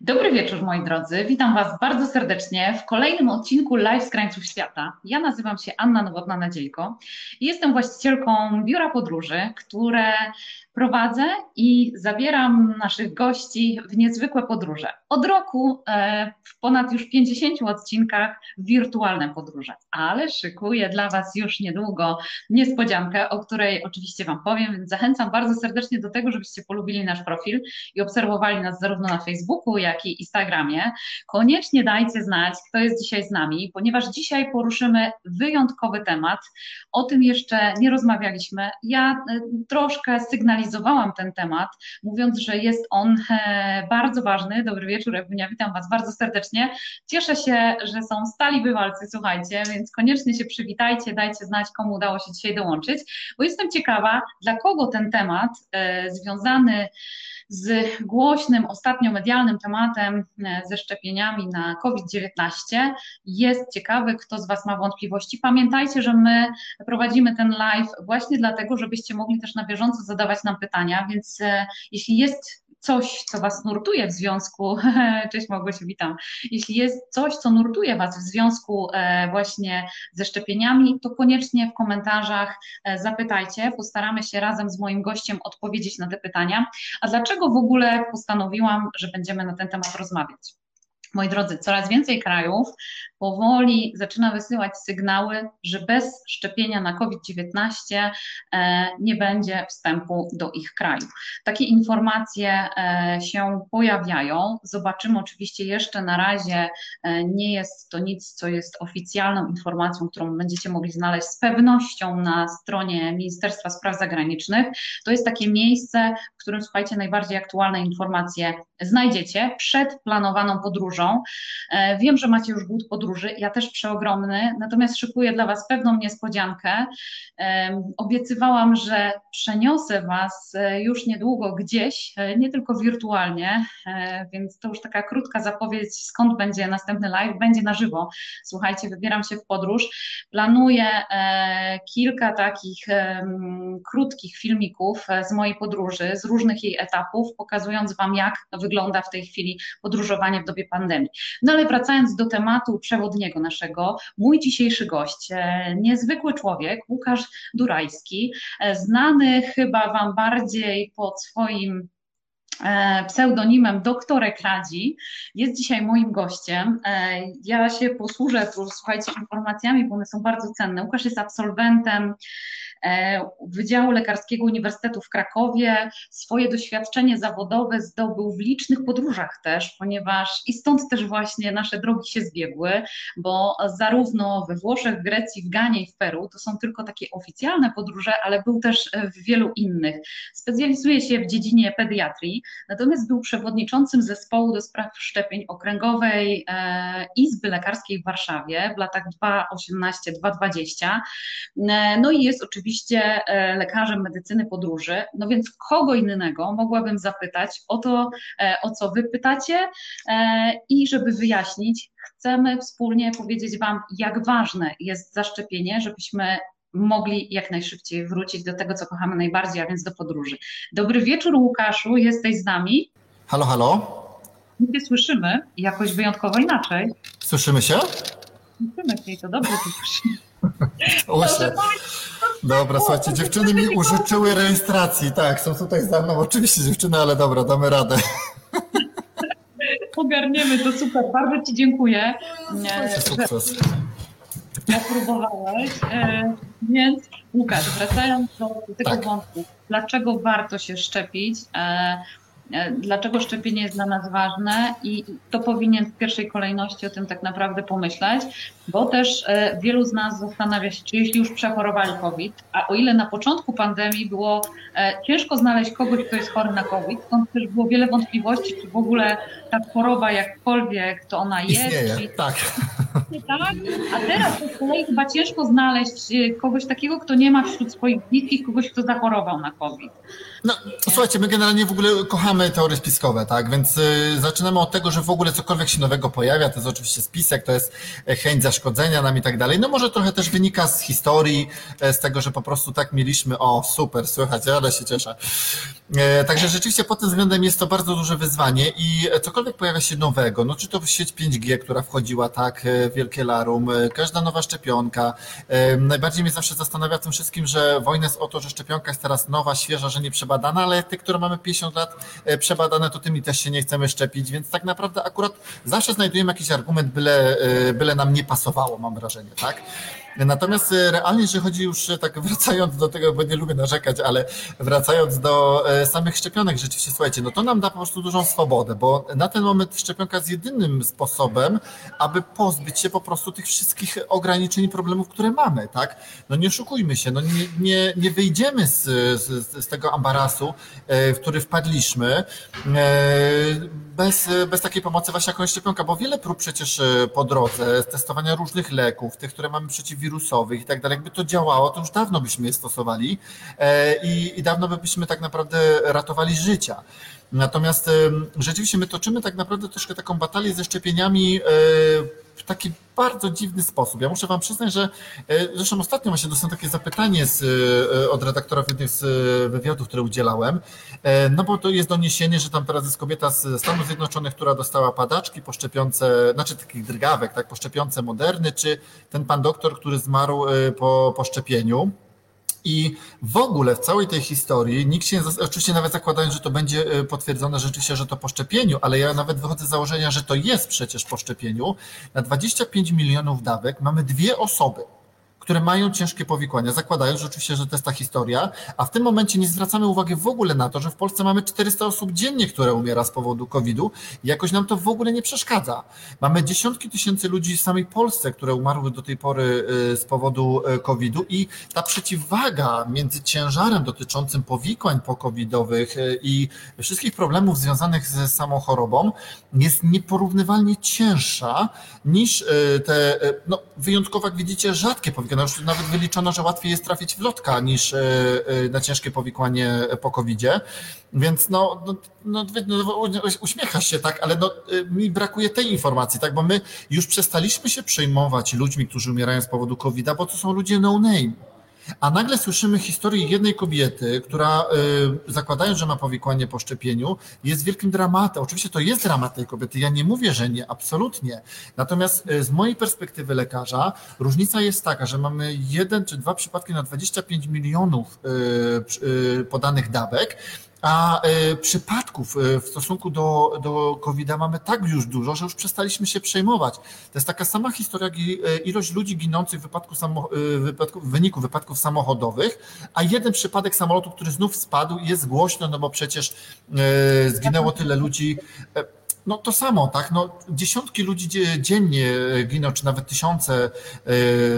Dobry wieczór, moi drodzy. Witam Was bardzo serdecznie w kolejnym odcinku Live z Krańców Świata. Ja nazywam się Anna Nowotna-Nadziejko i jestem właścicielką biura podróży, które prowadzę i zabieram naszych gości w niezwykłe podróże. Od roku e, w ponad już 50 odcinkach wirtualne podróże, ale szykuję dla Was już niedługo niespodziankę, o której oczywiście Wam powiem, więc zachęcam bardzo serdecznie do tego, żebyście polubili nasz profil i obserwowali nas zarówno na Facebooku, jak i Instagramie. Koniecznie dajcie znać, kto jest dzisiaj z nami, ponieważ dzisiaj poruszymy wyjątkowy temat. O tym jeszcze nie rozmawialiśmy. Ja e, troszkę sygnalizuję, analizowałam ten temat, mówiąc, że jest on e, bardzo ważny. Dobry wieczór, Ewunia, witam Was bardzo serdecznie. Cieszę się, że są stali bywalcy, słuchajcie, więc koniecznie się przywitajcie, dajcie znać, komu udało się dzisiaj dołączyć, bo jestem ciekawa, dla kogo ten temat e, związany z głośnym ostatnio medialnym tematem e, ze szczepieniami na COVID-19 jest ciekawy, kto z Was ma wątpliwości. Pamiętajcie, że my prowadzimy ten live właśnie dlatego, żebyście mogli też na bieżąco zadawać nam pytania, więc e, jeśli jest coś, co Was nurtuje w związku, cześć Małgosiu, witam, jeśli jest coś, co nurtuje Was w związku e, właśnie ze szczepieniami, to koniecznie w komentarzach e, zapytajcie, postaramy się razem z moim gościem odpowiedzieć na te pytania. A dlaczego w ogóle postanowiłam, że będziemy na ten temat rozmawiać? Moi drodzy, coraz więcej krajów powoli zaczyna wysyłać sygnały, że bez szczepienia na COVID-19 e, nie będzie wstępu do ich kraju. Takie informacje e, się pojawiają. Zobaczymy oczywiście jeszcze na razie e, nie jest to nic, co jest oficjalną informacją, którą będziecie mogli znaleźć z pewnością na stronie Ministerstwa Spraw Zagranicznych. To jest takie miejsce, w którym słuchajcie, najbardziej aktualne informacje znajdziecie przed planowaną podróżą. Wiem, że macie już głód podróży ja też przeogromny, natomiast szykuję dla Was pewną niespodziankę. Obiecywałam, że przeniosę Was e, już niedługo gdzieś, e, nie tylko wirtualnie, e, więc to już taka krótka zapowiedź, skąd będzie następny live, będzie na żywo. Słuchajcie, wybieram się w podróż. Planuję kilka takich krótkich filmików z mojej podróży, z różnych jej etapów, pokazując Wam, jak wygląda w tej chwili podróżowanie w dobie pandemii. No ale wracając do tematu przewodniego naszego, mój dzisiejszy gość, e, niezwykły człowiek, Łukasz Durajski, e, znany chyba Wam bardziej pod swoim e, pseudonimem doktorek Radzi, jest dzisiaj moim gościem. Ja się posłużę, słuchajcie, informacjami, bo one są bardzo cenne. Łukasz jest absolwentem Wydziału Lekarskiego Uniwersytetu w Krakowie. Swoje doświadczenie zawodowe zdobył w licznych podróżach też, ponieważ i stąd też właśnie nasze drogi się zbiegły, bo zarówno we Włoszech, w Grecji, w Ganie i w Peru to są tylko takie oficjalne podróże, ale był też w wielu innych. Specjalizuje się w dziedzinie pediatrii, natomiast był przewodniczącym zespołu do spraw szczepień okręgowej e, Izby Lekarskiej w Warszawie w latach 2018-2020. E, no i jest oczywiście oczywiście e, lekarzem medycyny podróży, no więc kogo innego mogłabym zapytać o to, e, o co wy pytacie e, i żeby wyjaśnić, chcemy wspólnie powiedzieć Wam, jak ważne jest zaszczepienie, żebyśmy mogli jak najszybciej wrócić do tego, co kochamy najbardziej, a więc do podróży. Dobry wieczór, Łukaszu, jesteś z nami? Halo, halo. My się słyszymy jakoś wyjątkowo inaczej. Słyszymy się? Słyszymy się, to dobrze słyszymy. Dobra, słuchajcie, dziewczyny mi użyczyły rejestracji. Tak, są tutaj za mną oczywiście dziewczyny, ale dobra, damy radę. Ogarniemy to super. Bardzo Ci dziękuję. Sukces. Próbowałeś. E, więc Łukasz, wracając do tego tak. wątku, dlaczego warto się szczepić? E, dlaczego szczepienie jest dla nas ważne i to powinien w pierwszej kolejności o tym tak naprawdę pomyśleć, bo też e, wielu z nas zastanawia się, czy jeśli już przechorowali COVID, a o ile na początku pandemii było e, ciężko znaleźć kogoś, kto jest chory na COVID, stąd też było wiele wątpliwości, czy w ogóle ta choroba jakkolwiek to ona jest. Istnieje, czy... tak Tak? A teraz z kolei chyba ciężko znaleźć e, kogoś takiego, kto nie ma wśród swoich bliskich kogoś, kto zachorował na COVID. No, słuchajcie, my generalnie w ogóle kochamy teorie spiskowe, tak? Więc y, zaczynamy od tego, że w ogóle cokolwiek się nowego pojawia, to jest oczywiście spisek, to jest e, chęć zaszkodzenia nam i tak dalej. No może trochę też wynika z historii, e, z tego, że po prostu tak mieliśmy, o super, słychać, ale się cieszę. E, także rzeczywiście pod tym względem jest to bardzo duże wyzwanie i cokolwiek pojawia się nowego, no czy to sieć 5G, która wchodziła, tak, wielkie larum, e, każda nowa szczepionka. E, najbardziej mnie zawsze zastanawia tym wszystkim, że wojna jest o to, że szczepionka jest teraz nowa, świeża, że nie przebadana ale te, które mamy 50 lat e, przebadane, to tymi też się nie chcemy szczepić, więc tak naprawdę akurat zawsze znajdujemy jakiś argument, byle, byle nam nie pasowało, mam wrażenie, tak? Natomiast e, realnie, jeżeli chodzi już tak wracając do tego, bo nie lubię narzekać, ale wracając do samych szczepionek, rzeczywiście słuchajcie, no to nam da po prostu dużą swobodę, bo na ten moment szczepionka jest jedynym sposobem, aby pozbyć się po prostu tych wszystkich ograniczeń i problemów, które mamy, tak? No nie oszukujmy się, no nie, nie, nie wyjdziemy z, z, z tego ambarasu e, w który wpadliśmy, e, bez, bez takiej pomocy właśnie jakąś szczepionka, bo wiele prób przecież e, po drodze, testowania różnych leków, tych, które mamy przeciwwirusowych i tak dalej, jakby to działało, to już dawno byśmy je stosowali i, i dawno byśmy tak naprawdę ratowali życia. Natomiast rzeczywiście my toczymy tak naprawdę troszkę taką batalię ze szczepieniami w taki bardzo dziwny sposób. Ja muszę Wam przyznać, że e, zresztą ostatnio właśnie dostałem takie zapytanie z, e, od redaktora w jednym z e, wywiadów, które udzielałem, no bo to jest doniesienie, że tam teraz jest kobieta z Stanów Zjednoczonych, która dostała padaczki po szczepionce, znaczy takich drgawek, tak, po moderny, czy ten pan doktor, który zmarł po, po szczepieniu. I w ogóle w całej tej historii nikt się, oczywiście nawet zakładając, że to będzie e, potwierdzone rzeczywiście, że to po szczepieniu, ale ja nawet wychodzę z założenia, że to jest przecież po szczepieniu. Na 25 milionów dawek mamy dwie osoby które mają ciężkie powikłania, zakładając że oczywiście, że to jest ta historia, a w tym momencie nie zwracamy uwagi w ogóle na to, że w Polsce mamy 400 osób dziennie, które umiera z powodu COVID-u i jakoś nam to w ogóle nie przeszkadza. Mamy dziesiątki tysięcy ludzi w samej Polsce, które umarły do tej pory y, z powodu y, COVID-u i ta przeciwwaga między ciężarem dotyczącym powikłań pokowidowych y, i wszystkich problemów związanych ze samą chorobą jest nieporównywalnie cięższa niż te, no wyjątkowo jak widzicie, rzadkie powikłania no już nawet wyliczono, że łatwiej jest trafić w lotka niż e, e, na ciężkie powikłanie po covid Więc no, no, no, no, uśmiechasz się, tak, ale no, e, mi brakuje tej informacji, tak, bo my już przestaliśmy się przejmować ludźmi, którzy umierają z powodu covid bo to są ludzie no name. A nagle słyszymy historię jednej kobiety, która y, zakładając, że ma powikłanie po szczepieniu, jest wielkim dramatem. Oczywiście to jest dramat tej kobiety. Ja nie mówię, że nie, absolutnie. Natomiast y, z mojej perspektywy lekarza różnica jest taka, że mamy jeden czy dwa przypadki na 25 milionów y, podanych dawek, a e, przypadków e, w stosunku do, do COVID-a mamy tak już dużo, że już przestaliśmy się przejmować. To jest taka sama historia, jak e, ilość ludzi ginących w, wypadku samo, wypadku, w wyniku wypadków samochodowych, a jeden przypadek samolotu, który znów spadł jest głośno, no bo przecież zginęło tyle ludzi no to samo, tak? No, dziesiątki ludzi dziennie giną, czy nawet tysiące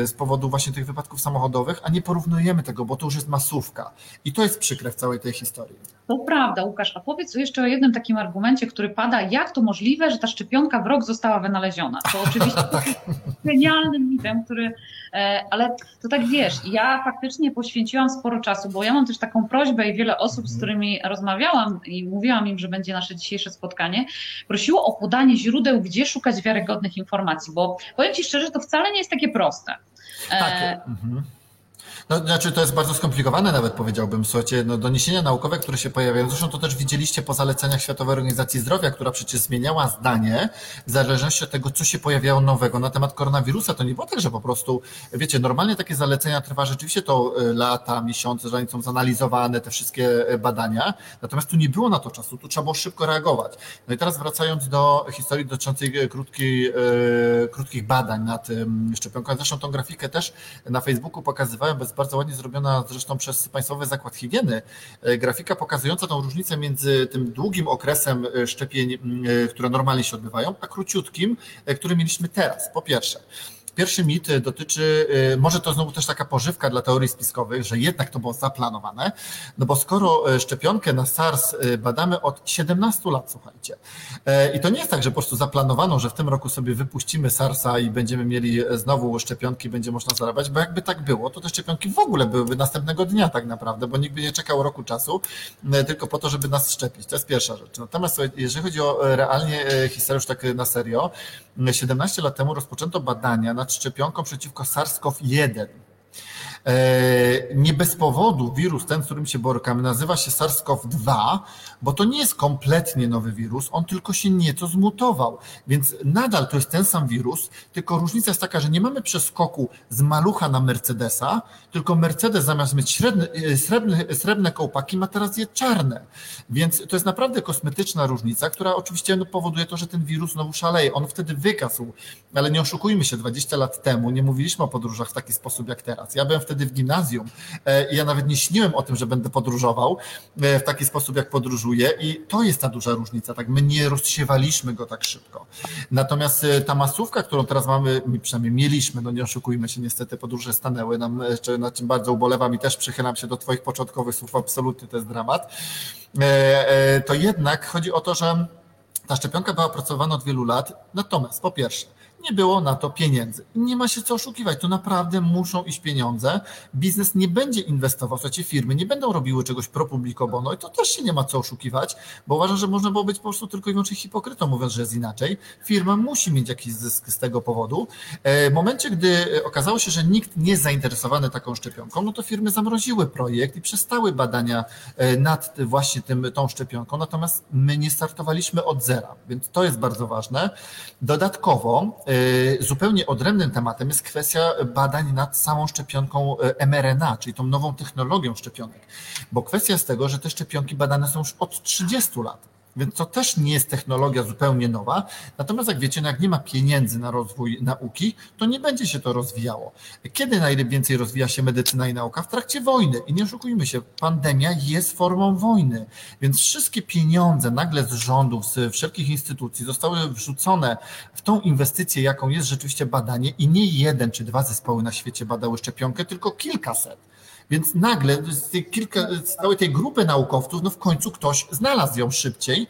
z powodu właśnie tych wypadków samochodowych, a nie porównujemy tego, bo to już jest masówka. I to jest przykre w całej tej historii. To prawda, Łukasz. A powiedz jeszcze o jednym takim argumencie, który pada. Jak to możliwe, że ta szczepionka w rok została wynaleziona? To oczywiście jest genialnym mitem, który. E, ale to tak wiesz, ja faktycznie poświęciłam sporo czasu, bo ja mam też taką prośbę i wiele osób, z którymi rozmawiałam i mówiłam im, że będzie nasze dzisiejsze spotkanie, prosiło o podanie źródeł, gdzie szukać wiarygodnych informacji, bo powiem Ci szczerze, to wcale nie jest takie proste. Tak. E, mhm. No, znaczy to jest bardzo skomplikowane nawet powiedziałbym, słuchajcie, no, doniesienia naukowe, które się pojawiają, zresztą to też widzieliście po zaleceniach Światowej Organizacji Zdrowia, która przecież zmieniała zdanie w zależności od tego, co się pojawiało nowego na temat koronawirusa. To nie było tak, że po prostu, wiecie, normalnie takie zalecenia trwa rzeczywiście to e, lata, miesiące, zanim są zanalizowane te wszystkie e, badania, natomiast tu nie było na to czasu, tu trzeba było szybko reagować. No i teraz wracając do historii dotyczącej e, krótkiej, krótkich badań nad szczepionką, zresztą tą grafikę też na Facebooku pokazywałem bez bardzo ładnie zrobiona zresztą przez Państwowy Zakład Higieny, e, grafika pokazująca tą różnicę między tym długim okresem e, szczepień, e, które normalnie się odbywają, a króciutkim, który mieliśmy teraz, po pierwsze. Pierwszy mit dotyczy, może to znowu też taka pożywka dla teorii spiskowych, że jednak to było zaplanowane, no bo skoro szczepionkę na SARS badamy od 17 lat, słuchajcie, i to nie jest tak, że po prostu zaplanowano, że w tym roku sobie wypuścimy SARS-a i będziemy mieli znowu szczepionki, będzie można zarabiać, bo jakby tak było, to te szczepionki w ogóle byłyby następnego dnia tak naprawdę, bo nikt by nie czekał roku czasu, tylko po to, żeby nas szczepić. To jest pierwsza rzecz. Natomiast jeżeli chodzi o realnie historię już tak na serio, 17 lat temu rozpoczęto badania nad szczepionką przeciwko SARS-CoV-1. E, nie bez powodu wirus, ten, z którym się borykamy, nazywa się SARS-CoV-2, bo to nie jest kompletnie nowy wirus, on tylko się nieco zmutował. Więc nadal to jest ten sam wirus, tylko różnica jest taka, że nie mamy przeskoku z malucha na Mercedesa, tylko Mercedes zamiast mieć e, srebrne, srebrne kołpaki ma teraz je czarne. Więc to jest naprawdę kosmetyczna różnica, która oczywiście no, powoduje to, że ten wirus znowu szaleje. On wtedy wykasł, ale nie oszukujmy się, 20 lat temu nie mówiliśmy o podróżach w taki sposób jak teraz. Ja byłem wtedy wtedy w gimnazjum. E, ja nawet nie śniłem o tym, że będę podróżował e, w taki sposób, jak podróżuję i to jest ta duża różnica, tak? My nie rozsiewaliśmy go tak szybko. Natomiast e, ta masówka, którą teraz mamy, przynajmniej mieliśmy, no nie oszukujmy się, niestety podróże stanęły nam, na czym bardzo ubolewam i też przychylam się do Twoich początkowych słów, absolutnie to jest dramat, to jednak chodzi o to, że ta szczepionka była opracowana od wielu lat, natomiast po pierwsze, nie było na to pieniędzy. Nie ma się co oszukiwać, to naprawdę muszą iść pieniądze. Biznes nie będzie inwestował, słuchajcie, firmy nie będą robiły czegoś pro publico bono i to też się nie ma co oszukiwać, bo uważam, że można było być po prostu tylko i wyłącznie hipokrytą, mówiąc, że jest inaczej. Firma musi mieć jakiś zysk z tego powodu. E, w momencie, gdy okazało się, że nikt nie jest zainteresowany taką szczepionką, no to firmy zamroziły projekt i przestały badania e, nad właśnie tym, tą szczepionką, natomiast my nie startowaliśmy od zera, więc to jest bardzo ważne. Dodatkowo e, E, zupełnie odrębnym tematem jest kwestia badań nad samą szczepionką e, mRNA, czyli tą nową technologią szczepionek. Bo kwestia jest tego, że te szczepionki badane są już od 30 lat. Więc to też nie jest technologia zupełnie nowa. Natomiast jak wiecie, no jak nie ma pieniędzy na rozwój nauki, to nie będzie się to rozwijało. Kiedy najwięcej rozwija się medycyna i nauka? W trakcie wojny. I nie oszukujmy się, pandemia jest formą wojny. Więc wszystkie pieniądze nagle z rządów, z wszelkich instytucji zostały wrzucone w tą inwestycję, jaką jest rzeczywiście badanie i nie jeden czy dwa zespoły na świecie badały szczepionkę, tylko kilkaset. Więc nagle z, kilka, z całej tej grupy naukowców, no w końcu ktoś znalazł ją szybciej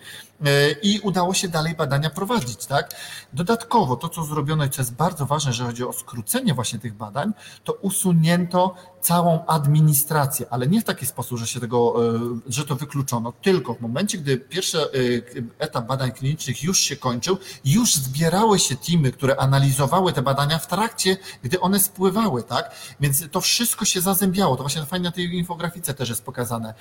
i udało się dalej badania prowadzić, tak? Dodatkowo to, co zrobiono i co jest bardzo ważne, że chodzi o skrócenie właśnie tych badań, to usunięto całą administrację, ale nie w taki sposób, że się tego, e, że to wykluczono, tylko w momencie, gdy pierwszy e, etap badań klinicznych już się kończył, już zbierały się teamy, które analizowały te badania w trakcie, gdy one spływały, tak? Więc to wszystko się zazębiało. To właśnie fajnie na tej infografice też jest pokazane.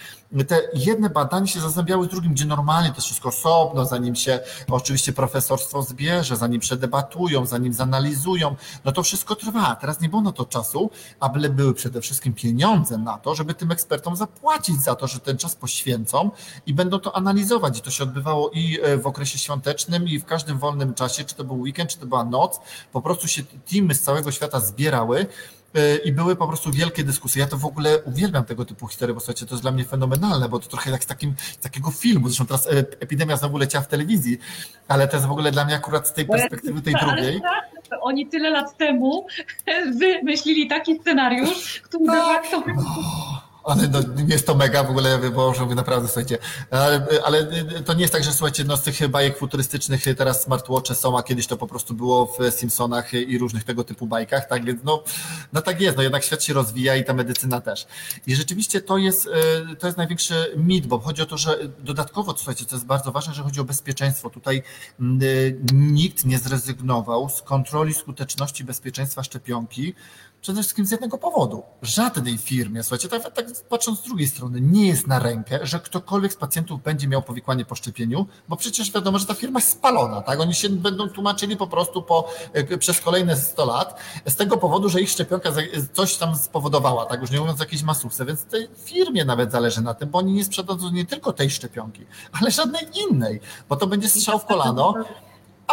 Te jedne badania się zazębiały z drugim, gdzie normalnie to wszystko osobno, zanim się oczywiście profesorstwo zbierze, zanim przedebatują, zanim zanalizują, no to wszystko trwa. Teraz nie było na to czasu, ale były przede wszystkim pieniądze na to, żeby tym ekspertom zapłacić za to, że ten czas poświęcą i będą to analizować. I to się odbywało i e, w okresie świątecznym, i w każdym wolnym czasie, czy to był weekend, czy to była noc. Po prostu się teamy z całego świata zbierały i były po prostu wielkie dyskusje. Ja to w ogóle uwielbiam tego typu historie, bo słuchajcie, to jest dla mnie fenomenalne, bo to trochę jak z takim, takiego filmu. Zresztą teraz e, epidemia znowu leciała w telewizji, ale to jest w ogóle dla mnie akurat z tej perspektywy tej drugiej. Oni tyle lat temu wymyślili taki scenariusz, który de facto ale no, jest to mega w ogóle, bo że naprawdę, słuchajcie, ale, ale, to nie jest tak, że słuchajcie, no z tych bajek futurystycznych teraz smartwatche są, a kiedyś to po prostu było w Simpsonach i różnych tego typu bajkach, tak więc no, no tak jest, no jednak świat się rozwija i ta medycyna też. I rzeczywiście to jest, e, to jest największy mit, bo chodzi o to, że dodatkowo, słuchajcie, to jest bardzo ważne, że chodzi o bezpieczeństwo. Tutaj nikt nie zrezygnował z kontroli skuteczności bezpieczeństwa szczepionki, przede wszystkim z jednego powodu. Żadnej firmie, słuchajcie, tak, tak patrząc z drugiej strony, nie jest na rękę, że ktokolwiek z pacjentów będzie miał powikłanie po szczepieniu, bo przecież wiadomo, że ta firma jest spalona, tak? Oni się będą tłumaczyli po prostu po, e, przez kolejne 100 lat z tego powodu, że ich szczepionka coś tam spowodowała, tak? Już nie mówiąc o jakiejś masówce, więc tej firmie nawet zależy na tym, bo oni nie sprzedadzą nie tylko tej szczepionki, ale żadnej innej, bo to będzie strzał w kolano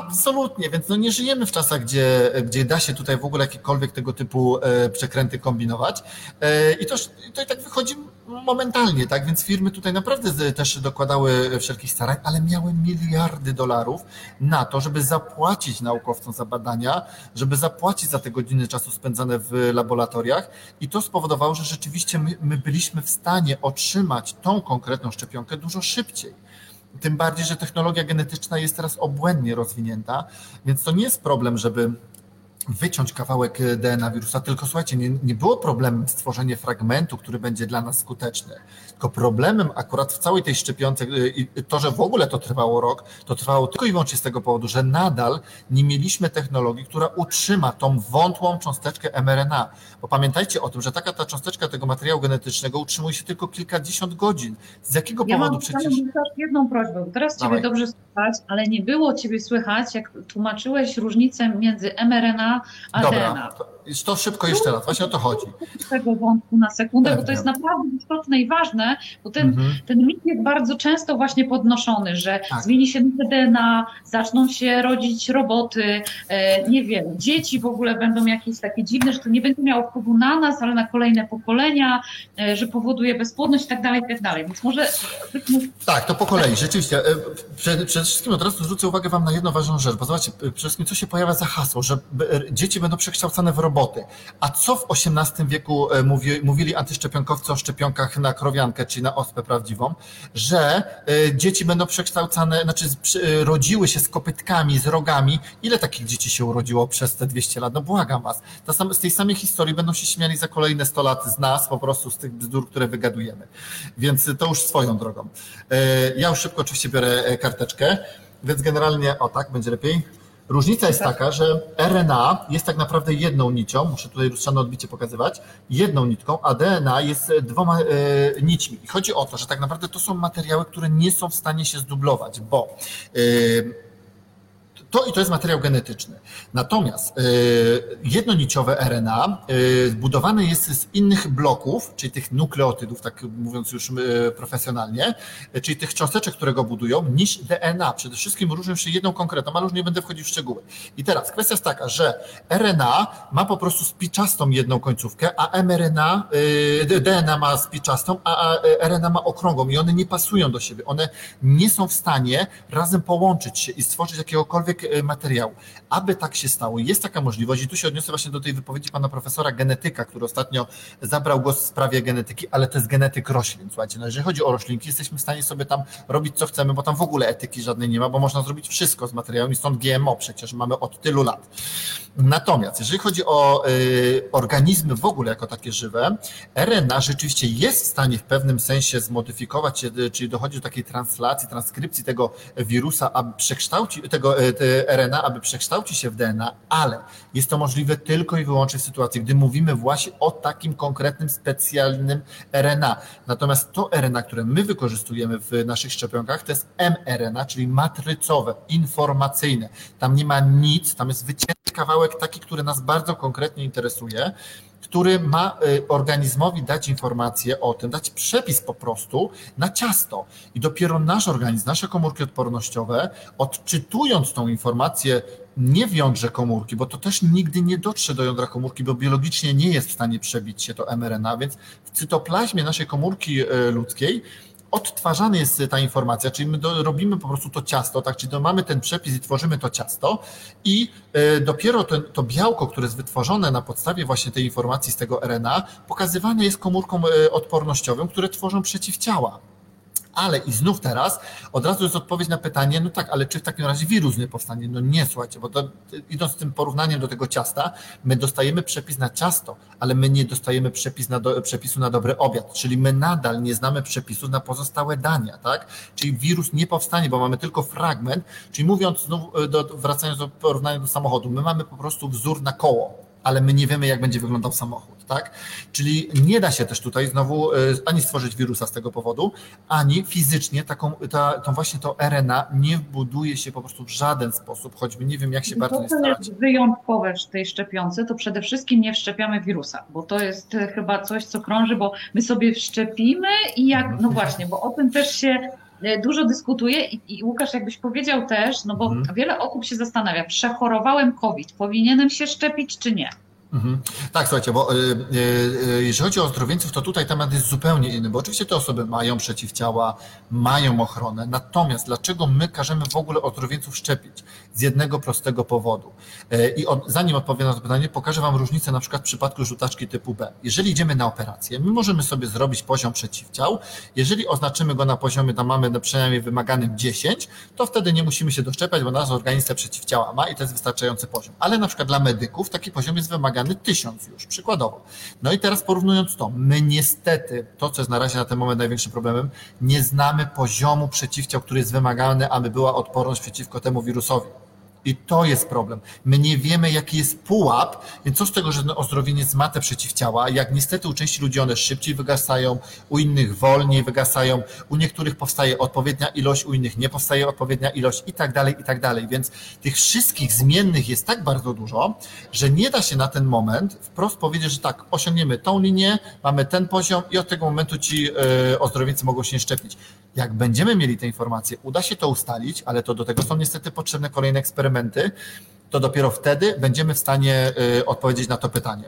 Absolutnie, więc no nie żyjemy w czasach, gdzie, gdzie da się tutaj w ogóle jakiekolwiek tego typu e, przekręty kombinować. E, I to, to i tak wychodzi momentalnie, tak? Więc firmy tutaj naprawdę też dokładały wszelkich starań, ale miały miliardy dolarów na to, żeby zapłacić naukowcom za badania, żeby zapłacić za te godziny czasu spędzane w laboratoriach i to spowodowało, że rzeczywiście my, my byliśmy w stanie otrzymać tą konkretną szczepionkę dużo szybciej. Tym bardziej, że technologia genetyczna jest teraz obłędnie rozwinięta, więc to nie jest problem, żeby wyciąć kawałek DNA wirusa, tylko słuchajcie, nie, nie było problemem stworzenie fragmentu, który będzie dla nas skuteczny. Tylko problemem akurat w całej tej szczepionce, i to, że w ogóle to trwało rok, to trwało tylko i wyłącznie z tego powodu, że nadal nie mieliśmy technologii, która utrzyma tą wątłą cząsteczkę mRNA. Bo pamiętajcie o tym, że taka ta cząsteczka tego materiału genetycznego utrzymuje się tylko kilkadziesiąt godzin. Z jakiego ja powodu mam przecież... jedną prośbę, teraz Dawaj. Ciebie dobrze słychać, ale nie było Ciebie słychać, jak tłumaczyłeś różnicę między mRNA a Dobra, DNA. To, szybko jeszcze raz, właśnie o to chodzi. tego wątku na sekundę, bo Pewnie. to jest naprawdę istotne i ważne, bo ten, Mhm. ten mit jest bardzo często właśnie podnoszony, że Tak. zmieni się DNA, zaczną się rodzić roboty, e, nie wiem, dzieci w ogóle będą jakieś takie dziwne, że to nie będzie miało wpływu na nas, ale na kolejne pokolenia, e, że powoduje bezpłodność i tak dalej, i tak dalej. Więc może Tak, to po kolei, rzeczywiście. E, Przede, przede wszystkim od razu zwrócę uwagę Wam na jedną ważną rzecz, bo zobaczcie, przede wszystkim co się pojawia za hasło, że dzieci będą przekształcane w roboty. A co w XVIII wieku e, mówi, mówili antyszczepionkowcy o szczepionkach na krowiankę, czy na ospę prawdziwą, że e, dzieci będą przekształcane, znaczy e, rodziły się z kopytkami, z rogami. Ile takich dzieci się urodziło przez te 200 lat? No błagam Was. Z tej samej historii będą się śmiali za kolejne 100 lat z nas, po prostu z tych bzdur, które wygadujemy. Więc to już swoją drogą. Ja już szybko oczywiście biorę karteczkę, więc generalnie, o tak, będzie lepiej. Różnica jest taka, że RNA jest tak naprawdę jedną nicią, muszę tutaj lustrzane odbicie pokazywać, jedną nitką, a DNA jest e, dwoma e, nićmi. I chodzi o to, że tak naprawdę to są materiały, które nie są w stanie się zdublować, bo e, to i to jest materiał genetyczny. Natomiast y, jednoniciowe RNA y, zbudowane jest z innych bloków, czyli tych nukleotydów, tak mówiąc już y, profesjonalnie, czyli tych cząsteczek, które go budują, niż DNA. Przede wszystkim różnią się jedną konkretną, ale już nie będę wchodził w szczegóły. I teraz kwestia jest taka, że RNA ma po prostu spiczastą jedną końcówkę, a mRNA, DNA ma spiczastą, a RNA ma okrągłą i one nie pasują do siebie. One nie są w stanie razem połączyć się i stworzyć jakiegokolwiek e, materiału. Aby tak się stało, jest taka możliwość i tu się odniosę właśnie do tej wypowiedzi pana profesora genetyka, który ostatnio zabrał głos w sprawie genetyki, ale to jest genetyk roślin. Słuchajcie, no jeżeli chodzi o roślinki, jesteśmy w stanie sobie tam robić co chcemy, bo tam w ogóle etyki żadnej nie ma, bo można zrobić wszystko z materiałem i stąd GMO przecież mamy od tylu lat. Natomiast jeżeli chodzi o y, organizmy w ogóle jako takie żywe, RNA rzeczywiście jest w stanie w pewnym sensie zmodyfikować się, y, czyli dochodzi do takiej translacji, transkrypcji tego wirusa, aby przekształcić tego te RNA, aby przekształcić się w DNA, ale jest to możliwe tylko i wyłącznie w sytuacji, gdy mówimy właśnie o takim konkretnym, specjalnym RNA. Natomiast to RNA, które my wykorzystujemy w naszych szczepionkach, to jest mRNA, czyli matrycowe, informacyjne. Tam nie ma nic, tam jest wycięty kawałek taki, który nas bardzo konkretnie interesuje, który ma y, organizmowi dać informację o tym, dać przepis po prostu na ciasto. I dopiero nasz organizm, nasze komórki odpornościowe, odczytując tą informację nie w jądrze komórki, bo to też nigdy nie dotrze do jądra komórki, bo biologicznie nie jest w stanie przebić się to mRNA, więc w cytoplazmie naszej komórki y, ludzkiej odtwarzana jest ta informacja, czyli my do, robimy po prostu to ciasto, tak, czyli mamy ten przepis i tworzymy to ciasto i y, dopiero ten, to białko, które jest wytworzone na podstawie właśnie tej informacji z tego RNA, pokazywane jest komórkom y, odpornościowym, które tworzą przeciwciała. Ale i znów teraz od razu jest odpowiedź na pytanie, no tak, ale czy w takim razie wirus nie powstanie? No nie, słuchajcie, bo to, idąc z tym porównaniem do tego ciasta, my dostajemy przepis na ciasto, ale my nie dostajemy przepis na do, przepisu na dobry obiad, czyli my nadal nie znamy przepisu na pozostałe dania, tak? Czyli wirus nie powstanie, bo mamy tylko fragment, czyli mówiąc znów, do, wracając do porównania do samochodu, my mamy po prostu wzór na koło, ale my nie wiemy, jak będzie wyglądał samochód, tak? Czyli nie da się też tutaj znowu y, ani stworzyć wirusa z tego powodu, ani fizycznie taką, ta, tą właśnie to RNA nie buduje się po prostu w żaden sposób, choćby nie wiem, jak się bardzo to, co jest wyjątkowe w tej szczepionce, to przede wszystkim nie wszczepiamy wirusa, bo to jest e, chyba coś, co krąży, bo my sobie wszczepimy i jak, no właśnie, bo o tym też się dużo dyskutuje i, i Łukasz, jakbyś powiedział też, no bo mhm. wiele osób się zastanawia, przechorowałem COVID, powinienem się szczepić czy nie? Mhm. Tak, słuchajcie, bo y, y, y, jeżeli chodzi o ozdrowieńców, to tutaj temat jest zupełnie inny, bo oczywiście te osoby mają przeciwciała, mają ochronę, natomiast dlaczego my każemy w ogóle ozdrowieńców szczepić? Z jednego prostego powodu. Y, I zanim odpowiem na to pytanie, pokażę Wam różnicę na przykład w przypadku żółtaczki typu B. Jeżeli idziemy na operację, my możemy sobie zrobić poziom przeciwciał, jeżeli oznaczymy go na poziomie, tam mamy przynajmniej wymaganym 10, to wtedy nie musimy się doszczepiać, bo nasz organizm te przeciwciała ma i to jest wystarczający poziom. Ale na przykład dla medyków taki poziom jest wymagany wymagany tysiąc już, przykładowo. No i teraz porównując to, my niestety, to co jest na razie na ten moment największym problemem, nie znamy poziomu przeciwciał, który jest wymagany, aby była odporność przeciwko temu wirusowi. I to jest problem. My nie wiemy, jaki jest pułap, więc co z tego, że ozdrowieniec ma te przeciwciała, jak niestety u części ludzi one szybciej wygasają, u innych wolniej wygasają, u niektórych powstaje odpowiednia ilość, u innych nie powstaje odpowiednia ilość i tak dalej, i tak dalej. Więc tych wszystkich zmiennych jest tak bardzo dużo, że nie da się na ten moment wprost powiedzieć, że tak, osiągniemy tą linię, mamy ten poziom i od tego momentu ci yy, ozdrowieńcy mogą się szczepić. Jak będziemy mieli te informacje, uda się to ustalić, ale to do tego są niestety potrzebne kolejne eksperymenty, to dopiero wtedy będziemy w stanie y, odpowiedzieć na to pytanie.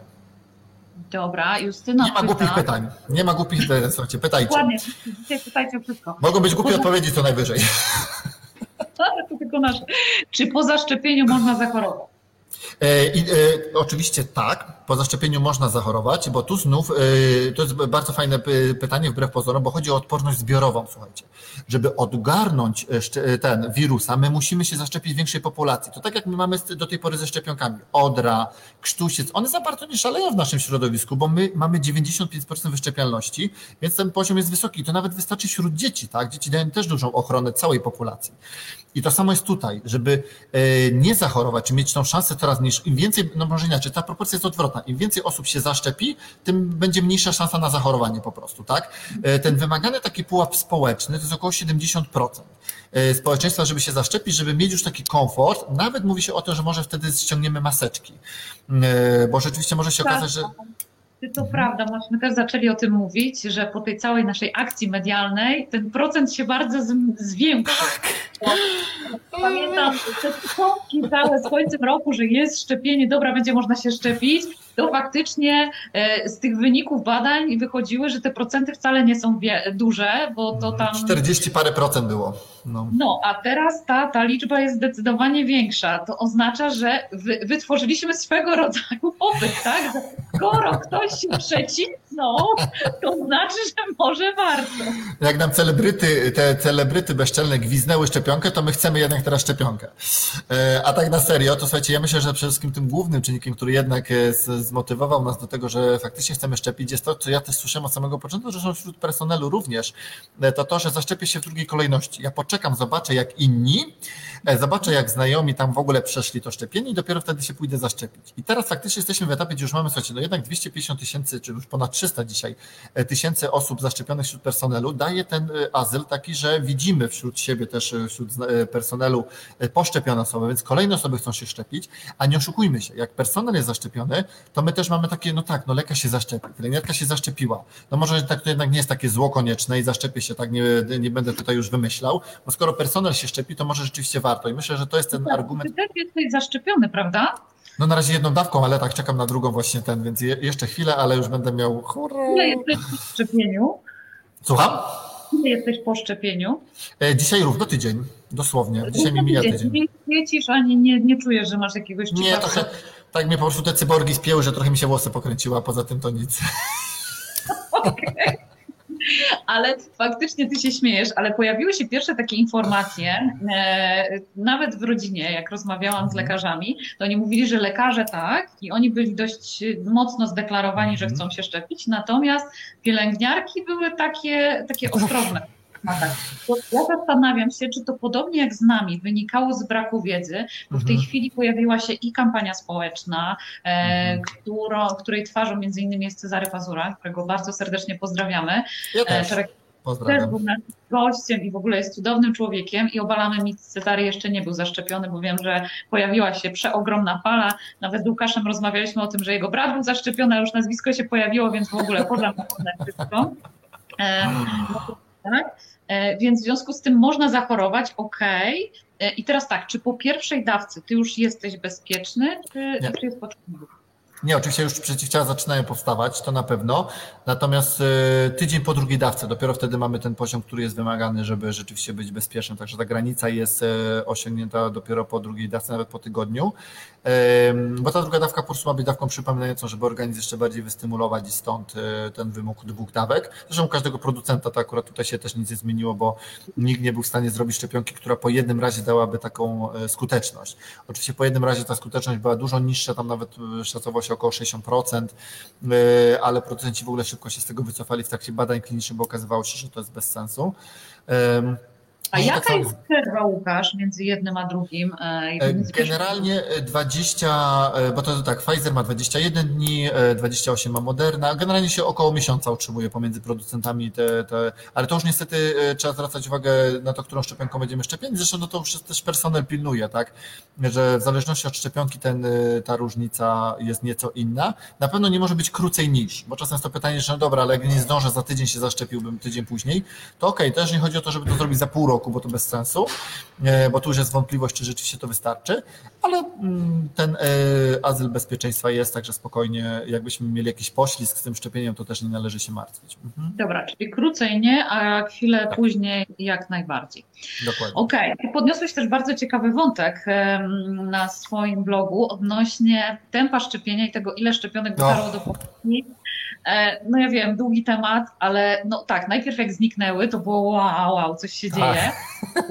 Dobra, Justyna. Nie ma głupich pytań. Nie ma głupich pytań, słuchajcie, pytajcie. Dokładnie, dzisiaj pytajcie wszystko. Mogą być głupie odpowiedzi co najwyżej. to tylko nasze. Czy po zaszczepieniu można zachorować? E, e, oczywiście tak, po zaszczepieniu można zachorować, bo tu znów e, to jest bardzo fajne pytanie wbrew pozorom, bo chodzi o odporność zbiorową, słuchajcie. Żeby odgarnąć ten wirusa, my musimy się zaszczepić w większej populacji. To tak jak my mamy do tej pory ze szczepionkami. Odra, krztusiec, one za bardzo nie szaleją w naszym środowisku, bo my mamy 95% wyszczepialności, więc ten poziom jest wysoki. To nawet wystarczy wśród dzieci, tak? Dzieci dają też dużą ochronę całej populacji. I to samo jest tutaj, żeby nie zachorować, czy mieć tą szansę coraz niż im więcej, no może inaczej, ta proporcja jest odwrotna. Im więcej osób się zaszczepi, tym będzie mniejsza szansa na zachorowanie po prostu, tak? E, ten wymagany taki pułap społeczny to jest około 70% e, społeczeństwa, żeby się zaszczepić, żeby mieć już taki komfort. Nawet mówi się o tym, że może wtedy ściągniemy maseczki, e, bo rzeczywiście może się okazać, że to prawda, myśmy też zaczęli o tym mówić, że po tej całej naszej akcji medialnej ten procent się bardzo zwiększył. Pamiętam te początki całe z końcem roku, że jest szczepienie, dobra, będzie można się szczepić to faktycznie e, z tych wyników badań wychodziły, że te procenty wcale nie są duże, bo to tam. 40 parę procent było. No, no a teraz ta, ta liczba jest zdecydowanie większa. To oznacza, że wy, wytworzyliśmy swego rodzaju popyt, tak? Skoro ktoś się przecisnął, to znaczy, że może warto. Jak nam celebryty, te celebryty bezczelne gwiznęły szczepionkę, to my chcemy jednak teraz szczepionkę. E, a tak na serio, to słuchajcie, ja myślę, że przede wszystkim tym głównym czynnikiem, który jednak z zmotywował nas do tego, że faktycznie chcemy szczepić, jest to, co ja też słyszałem od samego początku, że są wśród personelu również, e, to to, że zaszczepię się w drugiej kolejności. Ja poczekam, zobaczę jak inni, e, zobaczę jak znajomi tam w ogóle przeszli to szczepienie i dopiero wtedy się pójdę zaszczepić. I teraz faktycznie jesteśmy w etapie, gdzie już mamy, słuchajcie, no jednak 250 tysięcy, czy już ponad 300 dzisiaj e, tysięcy osób zaszczepionych wśród personelu, daje ten azyl taki, że widzimy wśród siebie też, wśród personelu poszczepione osoby, więc kolejne osoby chcą się szczepić, a nie oszukujmy się, jak personel jest zaszczepiony, to my też mamy takie, no tak, no lekarz się zaszczepił, pielęgniarka się zaszczepiła. No może tak to jednak nie jest takie zło konieczne i zaszczepię się, tak nie, nie będę tutaj już wymyślał, bo skoro personel się szczepi, to może rzeczywiście warto i myślę, że to jest ten tak, argument. Ty też jesteś zaszczepiony, prawda? No na razie jedną dawką, ale tak czekam na drugą właśnie ten, więc je, jeszcze chwilę, ale już będę miał... Ile jesteś po szczepieniu? Słucham? Ile jesteś po szczepieniu? E, dzisiaj równo tydzień, dosłownie. Dzisiaj mi mija tydzień. Nie świecisz ani nie, nie czujesz, że masz jakiegoś Nie, trochę, tak mnie po prostu te cyborgi spięły, że trochę mi się włosy pokręciła, poza tym to nic. Okay. Ale faktycznie ty się śmiejesz, ale pojawiły się pierwsze takie informacje, e, nawet w rodzinie, jak rozmawiałam z mhm. lekarzami, to oni mówili, że lekarze tak i oni byli dość mocno zdeklarowani, że mhm. chcą się szczepić, natomiast pielęgniarki były takie, takie ostrożne. Ja zastanawiam się, czy to podobnie jak z nami wynikało z braku wiedzy, bo w tej mhm. chwili pojawiła się i kampania społeczna, e, mhm. którą, której twarzą między innymi jest Cezary Pazura, którego bardzo serdecznie pozdrawiamy. Ja też. Pozdrawiam. Też był naszym gościem i w ogóle jest cudownym człowiekiem i obalamy mi Cezary jeszcze nie był zaszczepiony, bo wiem, że pojawiła się przeogromna fala. Nawet z Łukaszem rozmawialiśmy o tym, że jego brat był zaszczepiony, a już nazwisko się pojawiło, więc w ogóle podam wszystko. E, Tak? Więc w związku z tym można zachorować, ok. I teraz tak, czy po pierwszej dawce ty już jesteś bezpieczny, czy, czy jest potrzebny? Nie, oczywiście już przeciwciała zaczynają powstawać, to na pewno. Natomiast e, tydzień po drugiej dawce, dopiero wtedy mamy ten poziom, który jest wymagany, żeby rzeczywiście być bezpiecznym. Także ta granica jest e, osiągnięta dopiero po drugiej dawce, nawet po tygodniu. Bo ta druga dawka po prostu ma być dawką przypominającą, żeby organizm jeszcze bardziej wystymulować i stąd e, ten wymóg dwóch dawek. Zresztą u każdego producenta to akurat tutaj się też nic nie zmieniło, bo nikt nie był w stanie zrobić szczepionki, która po jednym razie dałaby taką skuteczność. Oczywiście po jednym razie ta skuteczność była dużo niższa, tam nawet szacowo się około 60%, y, ale producenci w ogóle szybko się z tego wycofali w trakcie badań klinicznych, bo okazywało się, że to jest bez sensu. A no, jaka jest przerwa, Łukasz, między jednym a drugim? E, e, generalnie 20, e, bo to tak, Pfizer ma 21 dni, 28 ma Moderna, generalnie się około miesiąca utrzymuje pomiędzy producentami, te, te, ale to już niestety trzeba zwracać uwagę na to, którą szczepionką będziemy szczepieni, zresztą no to już też personel pilnuje, tak, że w zależności od szczepionki ten, ta różnica jest nieco inna. Na pewno nie może być krócej niż, bo czasem jest to pytanie, że no dobra, ale jak nie zdążę, za tydzień się zaszczepiłbym, tydzień później, to okej, okay, też nie chodzi o to, żeby to zrobić za pół roku, roku, bo to bez sensu, e, bo tu już jest wątpliwość, czy rzeczywiście to wystarczy, ale mm, ten e, azyl bezpieczeństwa jest, także spokojnie, jakbyśmy mieli jakiś poślizg z tym szczepieniem, to też nie należy się martwić. Mhm. Dobra, czyli krócej nie, a chwilę tak. później jak najbardziej. Dokładnie. Okej, okay. podniosłeś też bardzo ciekawy wątek na swoim blogu odnośnie tempa szczepienia i tego, ile szczepionek dotarło no. do Polski no ja wiem, długi temat, ale no tak, najpierw jak zniknęły, to było wow, wow, coś się dzieje.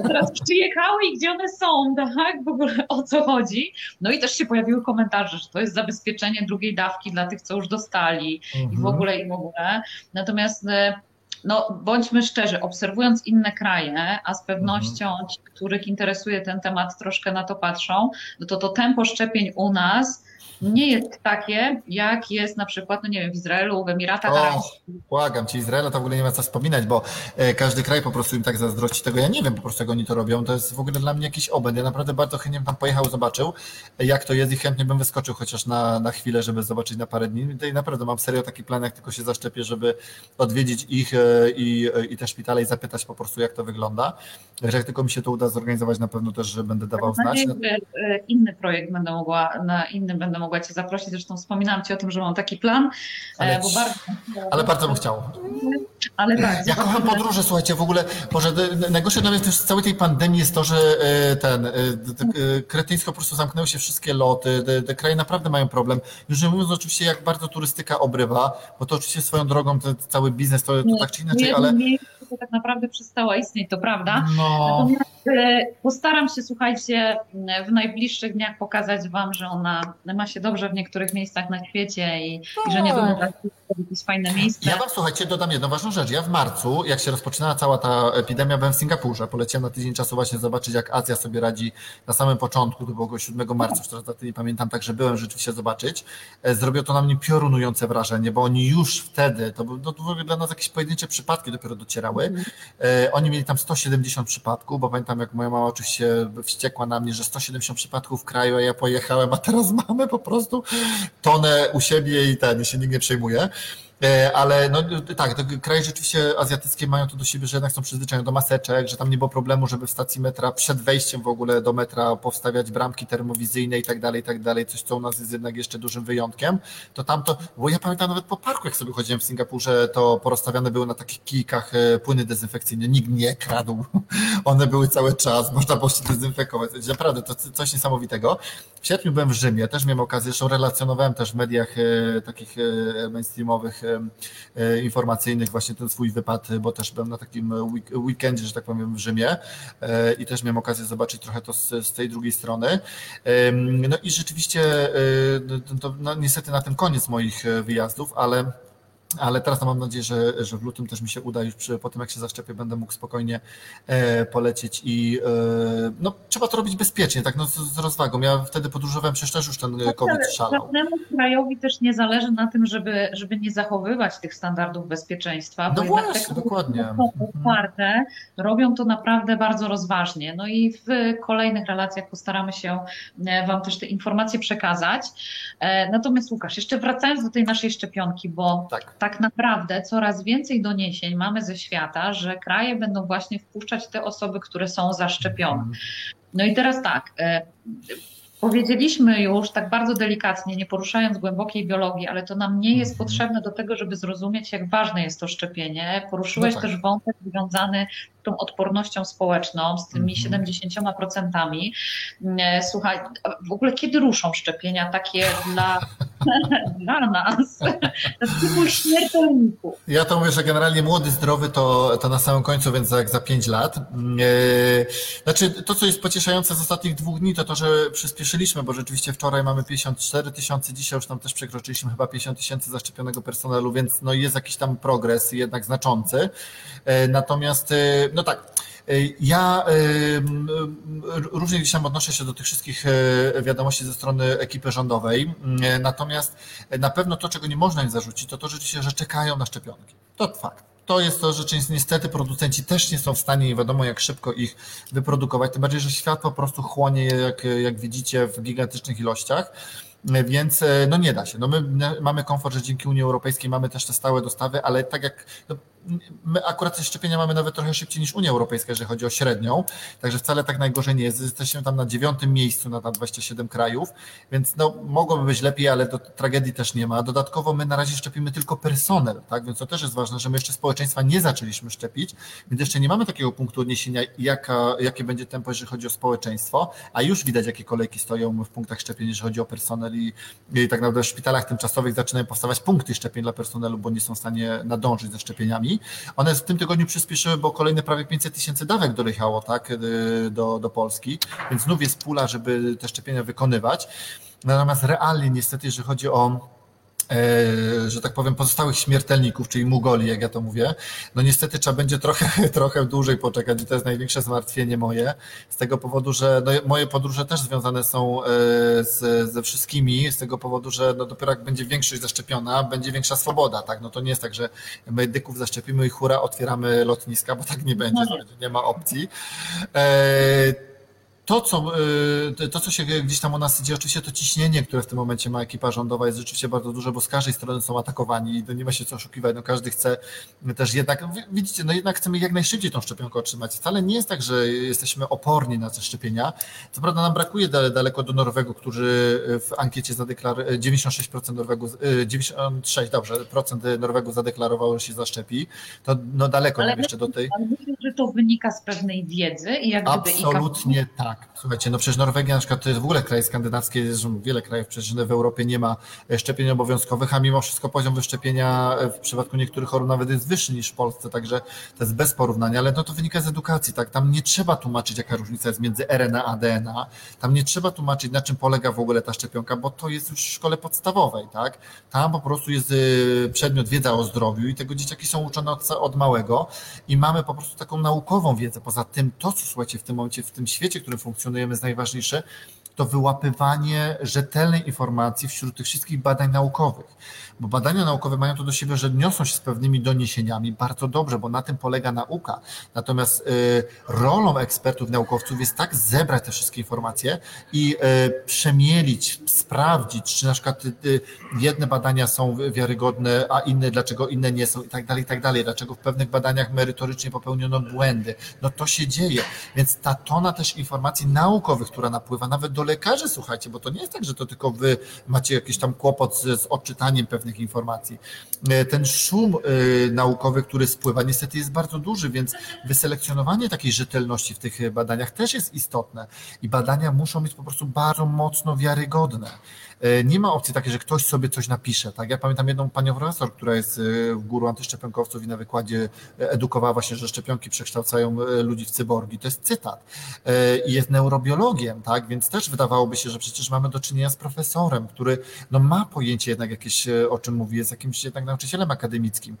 Teraz przyjechały i gdzie one są, tak? W ogóle o co chodzi. No i też się pojawiły komentarze, że to jest zabezpieczenie drugiej dawki dla tych, co już dostali mhm. i w mhm. ogóle i w ogóle. Natomiast e, no, bądźmy szczerzy, obserwując inne kraje, a z pewnością mhm. ci, których interesuje ten temat, troszkę na to patrzą, no to to tempo szczepień u nas nie jest takie, jak jest na przykład, no nie wiem, w Izraelu, w Emiratach Arabskich. Błagam cię, Izraela to w ogóle nie ma co wspominać, bo e, każdy kraj po prostu im tak zazdrości tego. Ja nie wiem po prostu, jak oni to robią. To jest w ogóle dla mnie jakiś obęd. Ja naprawdę bardzo chętnie bym tam pojechał, zobaczył, jak to jest i chętnie bym wyskoczył chociaż na, na chwilę, żeby zobaczyć na parę dni. I naprawdę mam serio taki plan, jak tylko się zaszczepię, żeby odwiedzić ich e, i, i te szpitale i zapytać po prostu, jak to wygląda. Że jak tylko mi się to uda zorganizować, na pewno też że będę dawał znać. E, inny projekt będę mogła, na innym będę mogła Cię zaprosić. Zresztą wspominałam Ci o tym, że mam taki plan. E, ale, bardzo, ale bardzo bym chciał. Ale tak. Ja kocham podróże, słuchajcie, w ogóle może najgorsze dla mnie z całej tej pandemii jest to, że e, ten kretyńsko po prostu zamknęły się wszystkie loty, te, te kraje naprawdę mają problem. Już nie mówiąc oczywiście, jak bardzo turystyka obrywa, bo to oczywiście swoją drogą ten cały biznes to, to tak czy inaczej, ale to tak naprawdę przestała istnieć, to prawda. No. Natomiast e, postaram się, słuchajcie, w najbliższych dniach pokazać Wam, że ona ma się dobrze w niektórych miejscach na świecie i, i że nie tak. wygląda jakieś fajne miejsce. Ja Wam, słuchajcie, dodam jedną ważną rzecz. Ja w marcu, jak się rozpoczynała cała ta epidemia, byłem w Singapurze. Poleciałem na tydzień czasu właśnie zobaczyć, jak Azja sobie radzi na samym początku, to było 7 marca, teraz nie pamiętam, także byłem rzeczywiście zobaczyć. E, zrobiło to na mnie piorunujące wrażenie, bo oni już wtedy, to były no, to dla nas jakieś pojedyncze przypadki dopiero docierały, Mhm. Oni mieli tam 170 przypadków, bo pamiętam, jak moja mama oczywiście wściekła na mnie, że 170 przypadków w kraju, a ja pojechałem, a teraz mamy po prostu tonę u siebie i ten, się nikt nie przejmuje. E, ale no tak, kraje rzeczywiście azjatyckie mają to do siebie, że jednak są przyzwyczajone do maseczek, że tam nie było problemu, żeby w stacji metra przed wejściem w ogóle do metra powstawiać bramki termowizyjne i tak dalej, i tak dalej, coś co u nas jest jednak jeszcze dużym wyjątkiem, to tamto, bo ja pamiętam nawet po parku, jak sobie chodziłem w Singapurze, to porozstawiane były na takich kijkach e, płyny dezynfekcyjne, nikt nie kradł, one były cały czas, można było się dezynfekować, naprawdę to coś niesamowitego. W sierpniu byłem w Rzymie, też miałem okazję, zresztą relacjonowałem też w mediach e, takich mainstreamowych E, informacyjnych właśnie ten swój wypad, bo też byłem na takim weekendzie, że tak powiem, w Rzymie e, i też miałem okazję zobaczyć trochę to z, z tej drugiej strony. No i rzeczywiście e, to, no, niestety na tym koniec moich wyjazdów, ale ale teraz no mam nadzieję, że, że w lutym też mi się uda, już przy, po tym jak się zaszczepię, będę mógł spokojnie e, polecieć i e, no, trzeba to robić bezpiecznie, tak no, z, z rozwagą. Ja wtedy podróżowałem, przecież też już ten no COVID szalał. Żadnemu krajowi też nie zależy na tym, żeby, żeby nie zachowywać tych standardów bezpieczeństwa, bo no właśnie, te, dokładnie. otwarte robią to naprawdę bardzo rozważnie. No i w kolejnych relacjach postaramy się e, Wam też te informacje przekazać. E, natomiast Łukasz, jeszcze wracając do tej naszej szczepionki, bo tak tak naprawdę coraz więcej doniesień mamy ze świata, że kraje będą właśnie wpuszczać te osoby, które są zaszczepione. No i teraz tak, e, Powiedzieliśmy już tak bardzo delikatnie, nie poruszając głębokiej biologii, ale to nam nie jest potrzebne do tego, żeby zrozumieć, jak ważne jest to szczepienie. Poruszyłeś no tak. też wątek związany tą odpornością społeczną, z tymi -hmm. 70%. E, słuchaj, w ogóle kiedy ruszą szczepienia takie dla, dla nas, typu śmiertelników? Ja to mówię, że generalnie młody, zdrowy to, to na samym końcu, więc jak za 5 lat. E, znaczy, to co jest pocieszające z ostatnich dwóch dni, to to, że przyspieszyliśmy, bo rzeczywiście wczoraj mamy 54 tysiące, dzisiaj już tam też przekroczyliśmy chyba 50 tysięcy zaszczepionego personelu, więc no jest jakiś tam progres, jednak znaczący. E, natomiast no tak, e, ja e, różnie gdzieś tam odnoszę się do tych wszystkich e, wiadomości ze strony ekipy rządowej, natomiast na pewno to, czego nie można im zarzucić, to to że czekają na szczepionki. To fakt. To jest to, że niestety producenci też nie są w stanie, nie wiadomo jak szybko ich wyprodukować, tym bardziej, że świat po prostu chłonie je, jak, jak widzicie, w gigantycznych ilościach. Więc no nie da się. No my mamy komfort, że dzięki Unii Europejskiej mamy też te stałe dostawy, ale tak jak no my akurat te szczepienia mamy nawet trochę szybciej niż Unia Europejska, jeżeli chodzi o średnią, także wcale tak najgorzej nie jest. Jesteśmy tam na dziewiątym miejscu na 27 krajów, więc no, mogłoby być lepiej, ale do tragedii też nie ma. Dodatkowo my na razie szczepimy tylko personel, tak? więc to też jest ważne, że my jeszcze społeczeństwa nie zaczęliśmy szczepić, więc jeszcze nie mamy takiego punktu odniesienia, jaka, jakie będzie tempo, jeżeli chodzi o społeczeństwo, a już widać, jakie kolejki stoją w punktach szczepień, jeżeli chodzi o personel i, i tak naprawdę w szpitalach tymczasowych zaczynają powstawać punkty szczepień dla personelu, bo nie są w stanie nadążyć ze szczepieniami. One w tym tygodniu przyspieszyły, bo kolejne prawie 500 tysięcy dawek dojechało tak, y, do, do Polski, więc znów jest pula, żeby te szczepienia wykonywać. Natomiast realnie niestety, jeżeli chodzi o że tak powiem, pozostałych śmiertelników, czyli mugoli, jak ja to mówię, no niestety trzeba będzie trochę, trochę dłużej poczekać i to jest największe zmartwienie moje, z tego powodu, że no, moje podróże też związane są e, z, ze wszystkimi, z tego powodu, że no, dopiero jak będzie większość zaszczepiona, będzie większa swoboda, tak, no to nie jest tak, że medyków zaszczepimy i hura, otwieramy lotniska, bo tak nie będzie, no nie ma opcji. E, to co, y, to, co się gdzieś tam u nas dzieje, oczywiście to ciśnienie, które w tym momencie ma ekipa rządowa jest rzeczywiście bardzo duże, bo z każdej strony są atakowani i nie ma się co oszukiwać, no każdy chce też jednak, widzicie, no jednak chcemy jak najszybciej tą szczepionkę otrzymać. Wcale nie jest tak, że jesteśmy oporni na te szczepienia. Co prawda nam brakuje daleko do Norwegu, którzy w ankiecie zadeklarowali, 96% Norwegu, 96, dobrze, procent Norwegu zadeklarowało, że się zaszczepi. To no daleko nam jeszcze do tej. Ale myślę, że to wynika z pewnej wiedzy i jak Absolutnie tak. Słuchajcie, no przecież Norwegia na przykład to jest w ogóle kraj skandynawski, wiele krajów przecież w Europie nie ma szczepień obowiązkowych, a mimo wszystko poziom wyszczepienia w przypadku niektórych chorób nawet jest wyższy niż w Polsce, także to jest bez porównania, ale no to wynika z edukacji, tak? Tam nie trzeba tłumaczyć, jaka różnica jest między RNA a DNA, tam nie trzeba tłumaczyć, na czym polega w ogóle ta szczepionka, bo to jest już w szkole podstawowej, tak? Tam po prostu jest e, przedmiot wiedza o zdrowiu i tego dzieciaki są uczone od, od małego i mamy po prostu taką naukową wiedzę. Poza tym to, co słuchajcie, w tym momencie, w tym świecie, w którym funkcjonujemy, jest najważniejsze, to wyłapywanie rzetelnej informacji wśród tych wszystkich badań naukowych. Bo badania naukowe mają to do siebie, że niosą się z pewnymi doniesieniami bardzo dobrze, bo na tym polega nauka. Natomiast y, rolą ekspertów, naukowców jest tak zebrać te wszystkie informacje i y, przemielić, sprawdzić, czy na przykład y, jedne badania są wiarygodne, a inne, dlaczego inne nie są i tak dalej, i tak dalej. Dlaczego w pewnych badaniach merytorycznie popełniono błędy. No to się dzieje. Więc ta tona też informacji naukowych, która napływa nawet do do lekarzy, słuchajcie, bo to nie jest tak, że to tylko wy macie jakiś tam kłopot z, z odczytaniem pewnych informacji. E, ten szum y, naukowy, który spływa, niestety jest bardzo duży, więc wyselekcjonowanie takiej rzetelności w tych badaniach też jest istotne i badania muszą być po prostu bardzo mocno wiarygodne. E, nie ma opcji takiej, że ktoś sobie coś napisze. Tak? Ja pamiętam jedną panią profesor, która jest e, w górą antyszczepionkowców i na wykładzie edukowała właśnie, że szczepionki przekształcają e, ludzi w cyborgi. To jest cytat. I jest neurobiologiem, tak? więc też wydawałoby się, że przecież mamy do czynienia z profesorem, który no, ma pojęcie jednak jakieś, o czym mówi, jest jakimś jednak nauczycielem akademickim.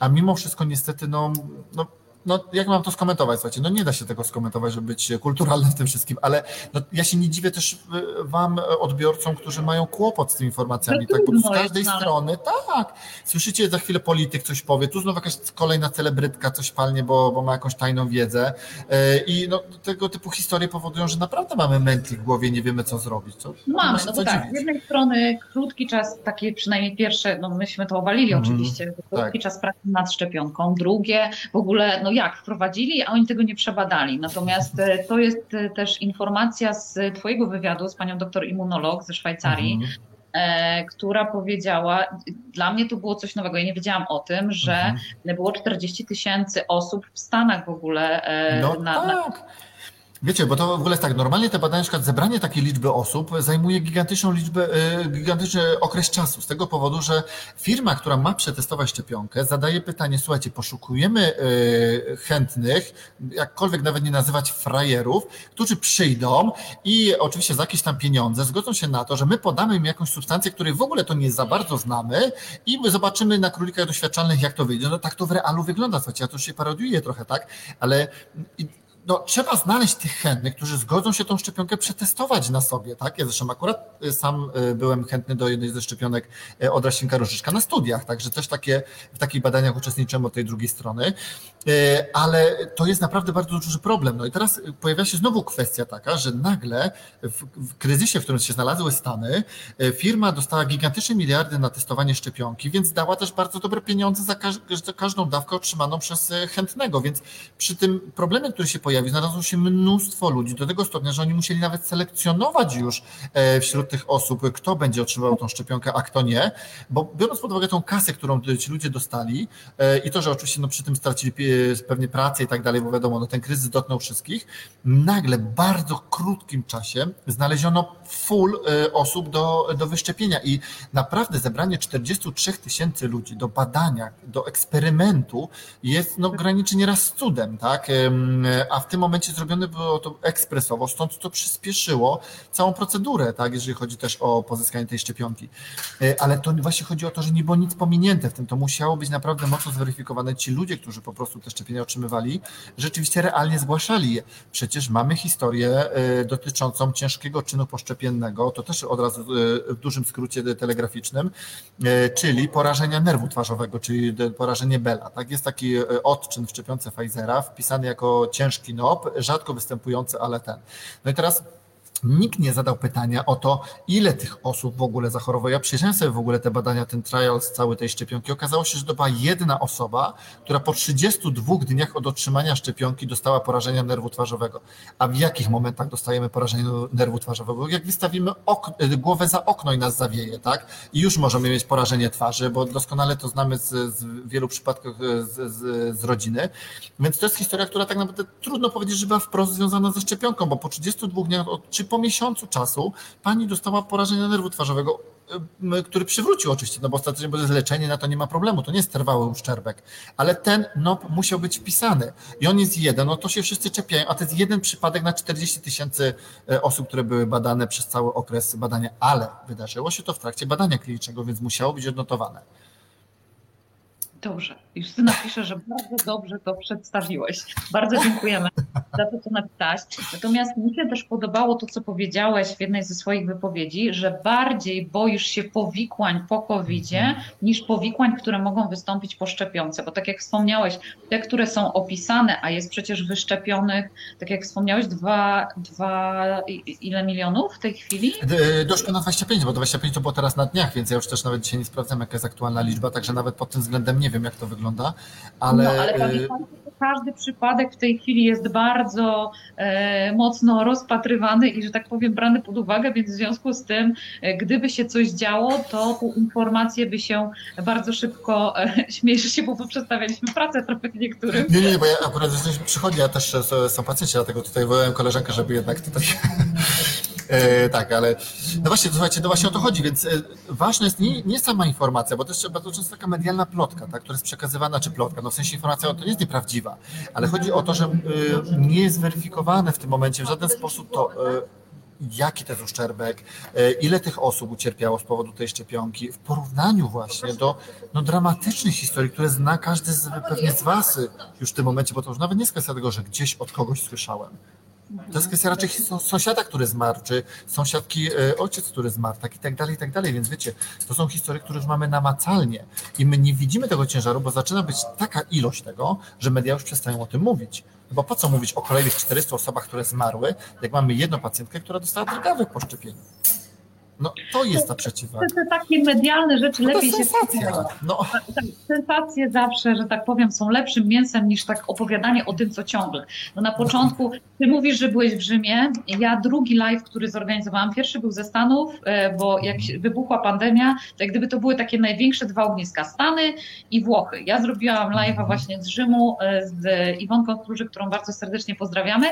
A mimo wszystko niestety no, no no jak mam to skomentować, słuchajcie, no nie da się tego skomentować, żeby być kulturalnym w tym wszystkim, ale no, ja się nie dziwię też y, wam, odbiorcom, którzy mają kłopot z tymi informacjami, tak, bo z każdej strony, tak, słyszycie za chwilę polityk coś powie, tu znowu jakaś kolejna celebrytka coś palnie, bo, bo ma jakąś tajną wiedzę. Y, i no, tego typu historie powodują, że naprawdę mamy mętli w głowie, nie wiemy co zrobić. Co, mamy, no bo tak, z jednej strony krótki czas, takie przynajmniej pierwsze, no myśmy to obalili mm, oczywiście, krótki tak. czas pracy nad szczepionką, drugie w ogóle, no jak, wprowadzili, a oni tego nie przebadali. Natomiast e, to jest e, też informacja z Twojego wywiadu z panią doktor immunolog ze Szwajcarii, mhm. E, która powiedziała, dla mnie to było coś nowego, ja nie wiedziałam o tym, że mhm. było 40 tysięcy osób w Stanach w ogóle. no na, tak. Na Wiecie, bo to w ogóle jest tak, normalnie te badania, na zebranie takiej liczby osób zajmuje gigantyczną liczbę, e, gigantyczny okres czasu, z tego powodu, że firma, która ma przetestować szczepionkę, zadaje pytanie, słuchajcie, poszukujemy e, chętnych, jakkolwiek nawet nie nazywać frajerów, którzy przyjdą i oczywiście za jakieś tam pieniądze zgodzą się na to, że my podamy im jakąś substancję, której w ogóle to nie za bardzo znamy i zobaczymy na królikach doświadczalnych, jak to wyjdzie. No tak to w realu wygląda, słuchajcie, ja to się parodiuję trochę, tak, ale no, trzeba znaleźć tych chętnych, którzy zgodzą się tą szczepionkę przetestować na sobie, tak? Ja zresztą akurat y, sam y, byłem chętny do jednej ze szczepionek y, od Rasinka Różyczka na studiach, także też takie, w takich badaniach uczestniczyłem od tej drugiej strony, ale to jest naprawdę bardzo duży problem. No i teraz pojawia się znowu kwestia taka, że nagle w, w kryzysie, w którym się znalazły Stany, firma dostała gigantyczne miliardy na testowanie szczepionki, więc dała też bardzo dobre pieniądze za, każ za każdą dawkę otrzymaną przez chętnego, więc przy tym problemie, który się pojawia, pojawi, znalazło się mnóstwo ludzi, do tego stopnia, że oni musieli nawet selekcjonować już e, wśród tych osób, kto będzie otrzymywał tą szczepionkę, a kto nie, bo biorąc pod uwagę tą kasę, którą ci ludzie dostali e, i to, że oczywiście no, przy tym stracili pewnie pracę i tak dalej, bo wiadomo, no, ten kryzys dotknął wszystkich, nagle bardzo krótkim czasie znaleziono full e, osób do, do wyszczepienia i naprawdę zebranie 43 tysięcy ludzi do badania, do eksperymentu jest no, graniczy nieraz z cudem, tak? A w tym momencie zrobione było to ekspresowo, stąd to przyspieszyło całą procedurę, tak, jeżeli chodzi też o pozyskanie tej szczepionki. E, ale to właśnie chodzi o to, że nie było nic pominięte w tym, to musiało być naprawdę mocno zweryfikowane. Ci ludzie, którzy po prostu te szczepienia otrzymywali, rzeczywiście realnie zgłaszali je. Przecież mamy historię e, dotyczącą ciężkiego czynu poszczepiennego, to też od razu e, w dużym skrócie telegraficznym, czyli porażenia nerwu twarzowego, czyli porażenie Bela. Tak, jest taki odczyn w szczepionce Pfizera, wpisany jako ciężki NOP, rzadko występujący, ale ten. No i teraz Nikt nie zadał pytania o to, ile tych osób w ogóle zachorowało. Ja przyjrzałem sobie w ogóle te badania, ten trial z całej tej szczepionki. Okazało się, że to była jedna osoba, która po 32 dniach od otrzymania szczepionki dostała porażenia nerwu twarzowego. A w jakich momentach dostajemy porażenie nerwu twarzowego? Jak wystawimy głowę za okno i nas zawieje, tak? I już możemy mieć porażenie twarzy, bo doskonale to znamy z, z wielu przypadków z, z, z rodziny. Więc to jest historia, która tak naprawdę trudno powiedzieć, że była wprost związana ze szczepionką, bo po 32 dniach, czy po miesiącu czasu pani dostała porażenie nerwu twarzowego, który przywrócił oczywiście, no bo ostatecznie, bo to jest leczenie, na to nie ma problemu, to nie jest trwały uszczerbek, ale ten NOP musiał być wpisany i on jest jeden, no to się wszyscy czepiają, a to jest jeden przypadek na 40 tysięcy e, osób, które były badane przez cały okres badania, ale wydarzyło się to w trakcie badania klinicznego, więc musiało być odnotowane. Dobrze. Justyna pisze, że bardzo dobrze to przedstawiłeś. Bardzo dziękujemy za to, co napisałaś. Natomiast mi się też podobało to, co powiedziałeś w jednej ze swoich wypowiedzi, że bardziej boisz się powikłań po covid niż powikłań, które mogą wystąpić po szczepionce. Bo tak jak wspomniałeś, te, które są opisane, a jest przecież wyszczepionych, tak jak wspomniałeś, dwa, dwa ile milionów w tej chwili? Doszło na 25, bo 25 to było teraz na dniach, więc ja już też nawet dzisiaj nie sprawdzam, jaka jest aktualna liczba, także nawet pod tym względem nie wiem, jak to wygląda, ale... No, ale pamiętajcie, że każdy przypadek w tej chwili jest bardzo e, mocno rozpatrywany i, że tak powiem, brany pod uwagę, więc w związku z tym, e, gdyby się coś działo, to te informacje by się bardzo szybko, e, się, bo przedstawialiśmy pracę trochę niektórym. Nie, nie, bo ja akurat jesteśmy przychodni, ja też są pacjenci, dlatego tutaj wołałem koleżankę, żeby jednak tutaj E, tak, ale no właśnie, słuchajcie, no właśnie o to chodzi, więc e, ważna jest nie, nie sama informacja, bo to jest bardzo często taka medialna plotka, tak, która jest przekazywana, czy plotka, no w sensie informacja to nie jest nieprawdziwa, ale chodzi o to, że e, nie jest weryfikowane w tym momencie w żaden sposób to, jaki to jest uszczerbek, ile tych osób ucierpiało z powodu tej szczepionki, w porównaniu właśnie do no, dramatycznych historii, które zna każdy z, pewnie z Was już w tym momencie, bo to już nawet nie kwestia tego, że gdzieś od kogoś słyszałem. To jest kwestia raczej sąsiada, który zmarł, czy sąsiadki e, ojciec, który zmarł, tak i tak dalej, i tak dalej. Więc wiecie, to są historie, które już mamy namacalnie i my nie widzimy tego ciężaru, bo zaczyna być taka ilość tego, że media już przestają o tym mówić. No bo po co mówić o kolejnych 400 osobach, które zmarły, jak mamy jedną pacjentkę, która dostała drgawek po szczepieniu. No to jest ta przeciwwaga. Te, te takie medialne rzeczy no lepiej się sprzedają. No. Tak, tak, sensacje zawsze, że tak powiem, są lepszym mięsem niż tak opowiadanie o tym, co ciągle. No na początku ty mówisz, że byłeś w Rzymie. Ja drugi live, który zorganizowałam, pierwszy był ze Stanów, e, bo jak wybuchła pandemia, to jak gdyby to były takie największe dwa ogniska, Stany i Włochy. Ja zrobiłam live'a mhm. właśnie z Rzymu e, z Iwonką Kruży, którą bardzo serdecznie pozdrawiamy.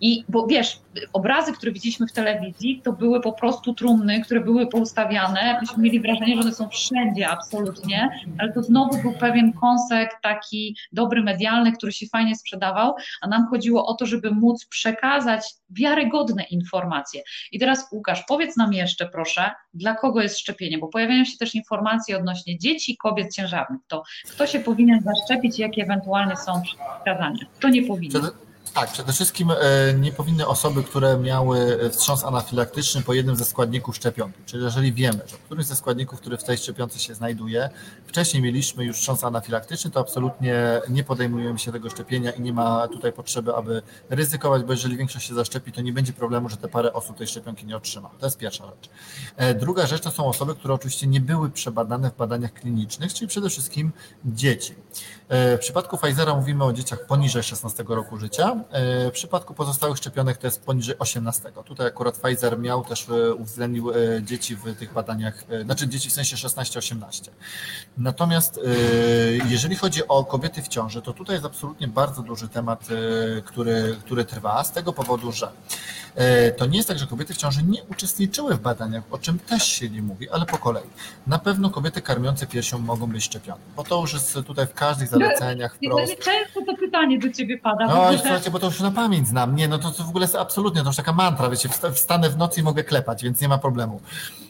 I bo wiesz, obrazy, które widzieliśmy w telewizji, to były po prostu trumny, które były poustawiane. Myśmy mieli wrażenie, że one są wszędzie absolutnie, ale to znowu był pewien kąsek taki dobry medialny, który się fajnie sprzedawał, a nam chodziło o to, żeby móc przekazać wiarygodne informacje. I teraz Łukasz, powiedz nam jeszcze proszę, dla kogo jest szczepienie, bo pojawiają się też informacje odnośnie dzieci, kobiet ciężarnych. To kto się powinien zaszczepić i jakie ewentualnie są przykazania? Kto nie powinien? Tak, przede wszystkim e, nie powinny osoby, które miały wstrząs anafilaktyczny po jednym ze składników szczepionki. Czyli jeżeli wiemy, że któryś ze składników, który w tej szczepionce się znajduje, wcześniej mieliśmy już wstrząs anafilaktyczny, to absolutnie nie podejmujemy się tego szczepienia i nie ma tutaj potrzeby, aby ryzykować, bo jeżeli większość się zaszczepi, to nie będzie problemu, że te parę osób tej szczepionki nie otrzyma. To jest pierwsza rzecz. E, druga rzecz to są osoby, które oczywiście nie były przebadane w badaniach klinicznych, czyli przede wszystkim dzieci. E, w przypadku Pfizera mówimy o dzieciach poniżej 16 roku życia. E, w przypadku pozostałych szczepionek to jest poniżej 18. Tutaj akurat Pfizer miał też e, uwzględnił dzieci w tych badaniach, znaczy dzieci w sensie 16-18. Natomiast jeżeli chodzi o kobiety w ciąży, to tutaj jest absolutnie bardzo duży temat, który, który trwa z tego powodu, że to nie jest tak, że kobiety w ciąży nie uczestniczyły w badaniach, o czym też się nie mówi, ale po kolei. Na pewno kobiety karmiące piersią mogą być szczepione, bo to już jest tutaj w każdych zaleceniach wprost. Często to pytanie do ciebie pada. No, słuchajcie, bo to już na pamięć znam. Nie, no to, to w ogóle jest absolutnie, to już taka mantra, wiecie, wstanę w nocy i mogę klepać, więc nie ma problemu.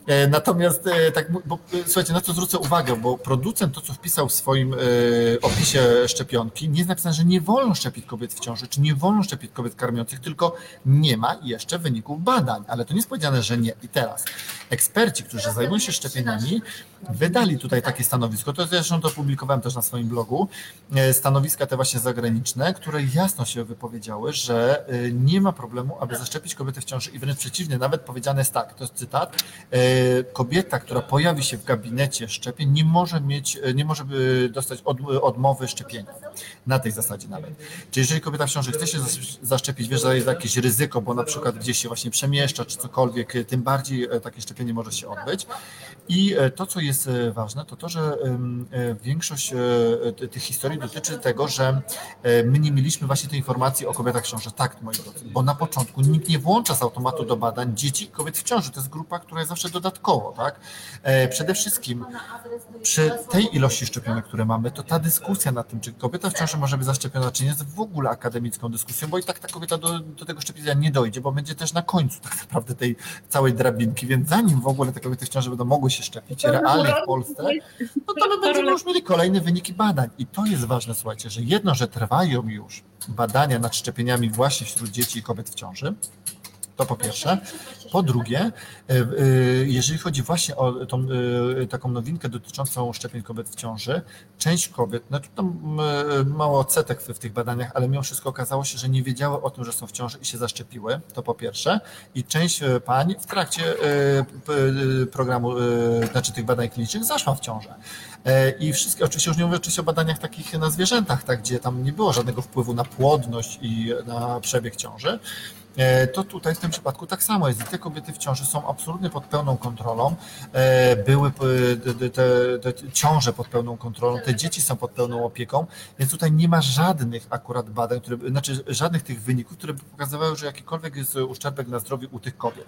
E, natomiast e, tak, bo, e, słuchajcie, na co zwrócę uwagę, bo producent to, co wpisał w swoim opisie szczepionki, nie jest napisane, że nie wolno szczepić kobiet w ciąży, czy nie wolno szczepić kobiet karmiących, tylko nie ma jeszcze wyników badań, ale to nie jest powiedziane, że nie. I teraz eksperci, którzy zajmują się szczepieniami, wydali tutaj takie stanowisko, to zresztą to publikowałem też na swoim blogu, stanowiska te właśnie zagraniczne, które jasno się wypowiedziały, że nie ma problemu, aby zaszczepić kobiety w ciąży i wręcz przeciwnie, nawet powiedziane jest tak, to jest cytat, kobieta, która pojawi się w gabinecie szczepień, nie może mieć, nie może dostać od, odmowy szczepienia. Na tej zasadzie nawet. Czyli jeżeli kobieta w ciąży chce się zaszczepić, wie, że jest jakieś ryzyko, bo na przykład gdzieś się właśnie przemieszcza, czy cokolwiek, tym bardziej takie szczepienie może się odbyć. I e, to, co jest e, ważne, to to, że większość tych historii dotyczy tego, że my nie mieliśmy właśnie tej informacji o kobietach w ciąży. Tak, moi drodzy, bo na początku nikt nie włącza z automatu do badań dzieci i kobiet w ciąży. To jest grupa, która jest zawsze dodatkowo, tak? E, przede wszystkim przy tej ilości szczepionek, które mamy, to ta dyskusja nad tym, czy kobieta w ciąży może być zaszczepiona, czy nie, jest w ogóle akademicką dyskusją, bo i tak ta kobieta do, do tego szczepienia nie dojdzie, bo będzie też na końcu tak naprawdę tej całej drabinki, więc zanim w ogóle te kobiety w ciąży będą mogły się szczepić realnie w Polsce, no to my będziemy już mieli kolejne wyniki badań. I to jest ważne, słuchajcie, że jedno, że trwają już badania nad szczepieniami właśnie wśród dzieci i kobiet w ciąży, to po pierwsze. Po drugie, e, e, jeżeli chodzi właśnie o tą e, taką nowinkę dotyczącą szczepień kobiet w ciąży, część kobiet, no tam mało odsetek w, tych badaniach, ale mimo wszystko okazało się, że nie wiedziały o tym, że są w ciąży i się zaszczepiły, to po pierwsze. I część pań w trakcie programu, znaczy tych badań klinicznych zaszła w ciążę. I wszystkie, oczywiście już nie mówię oczywiście o badaniach takich na zwierzętach, tak, gdzie tam nie było żadnego wpływu na płodność i na przebieg ciąży, to tutaj w tym przypadku tak samo jest. I te kobiety w ciąży są absolutnie pod pełną kontrolą. E, były te, te, te ciąże pod pełną kontrolą, te dzieci są pod pełną opieką, więc tutaj nie ma żadnych akurat badań, które, znaczy żadnych tych wyników, które by pokazywały, że jakikolwiek jest uszczerbek na zdrowiu u tych kobiet.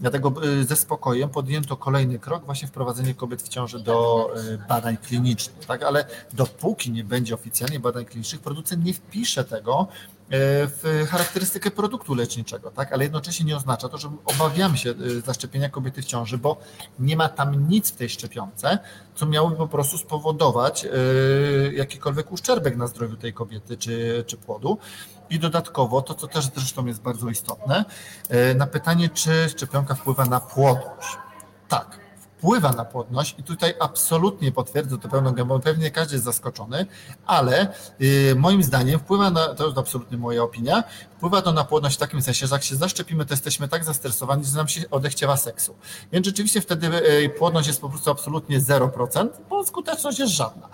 Dlatego e, ze spokojem podjęto kolejny krok, właśnie wprowadzenie kobiet w ciąży do badań klinicznych, tak? Ale dopóki nie będzie oficjalnie badań klinicznych, producent nie wpisze tego w charakterystykę produktu leczniczego, tak? ale jednocześnie nie oznacza to, że obawiamy się zaszczepienia kobiety w ciąży, bo nie ma tam nic w tej szczepionce, co miałoby po prostu spowodować jakikolwiek uszczerbek na zdrowiu tej kobiety czy, czy płodu. I dodatkowo, to co też zresztą jest bardzo istotne, na pytanie, czy szczepionka wpływa na płodność. Tak, wpływa na płodność i tutaj absolutnie potwierdzę to pełną gębą, pewnie każdy jest zaskoczony, ale yy, moim zdaniem wpływa na, to jest absolutnie moja opinia, wpływa to na płodność w takim sensie, że jak się zaszczepimy, to jesteśmy tak zestresowani, że nam się odechciewa seksu. Więc rzeczywiście wtedy yy, płodność jest po prostu absolutnie 0%, bo skuteczność jest żadna.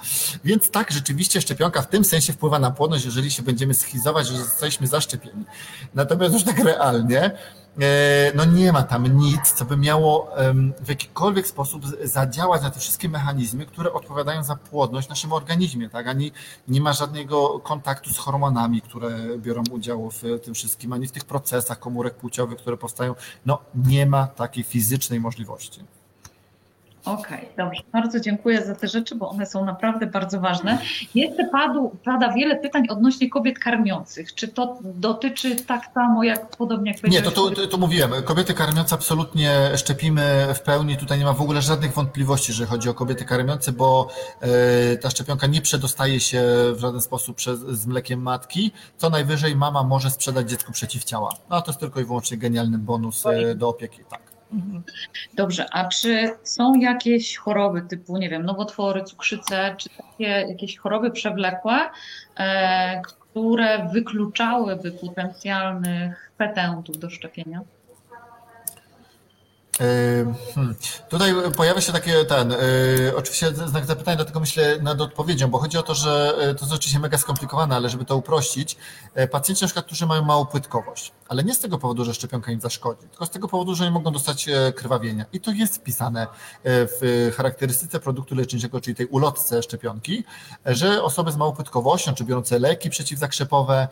Więc tak, rzeczywiście szczepionka w tym sensie wpływa na płodność, jeżeli się będziemy schizować, że jesteśmy zaszczepieni. Natomiast już tak realnie, no nie ma tam nic, co by miało w jakikolwiek sposób zadziałać na te wszystkie mechanizmy, które odpowiadają za płodność w naszym organizmie, tak? Ani nie ma żadnego kontaktu z hormonami, które biorą udział w tym wszystkim, ani w tych procesach komórek płciowych, które powstają. No nie ma takiej fizycznej możliwości. Okej, okay, dobrze. Bardzo dziękuję za te rzeczy, bo one są naprawdę bardzo ważne. Jeszcze padł, pada wiele pytań odnośnie kobiet karmiących. Czy to dotyczy tak samo, jak podobnie jak Nie, to, to, to, to mówiłem. Kobiety karmiące absolutnie szczepimy w pełni. Tutaj nie ma w ogóle żadnych wątpliwości, że chodzi o kobiety karmiące, bo e, ta szczepionka nie przedostaje się w żaden sposób przez, z mlekiem matki. Co najwyżej mama może sprzedać dziecku przeciwciała. No to jest tylko i wyłącznie genialny bonus e, do opieki. Tak. Mhm. Dobrze, a czy są jakieś choroby typu, nie wiem, nowotwory, cukrzycę, czy takie jakieś choroby przewlekłe, e, które wykluczałyby potencjalnych petentów do szczepienia? Hmm. Tutaj pojawia się takie ten, yy, oczywiście znak zapytania, dlatego myślę nad odpowiedzią, bo chodzi o to, że to jest oczywiście mega skomplikowane, ale żeby to uprościć, pacjenci na przykład, którzy mają małą płytkowość, ale nie z tego powodu, że szczepionka im zaszkodzi, tylko z tego powodu, że nie mogą dostać krwawienia. I to jest wpisane w charakterystyce produktu leczniczego, czyli tej ulotce szczepionki, że osoby z małą płytkowością, czy biorące leki przeciwzakrzepowe,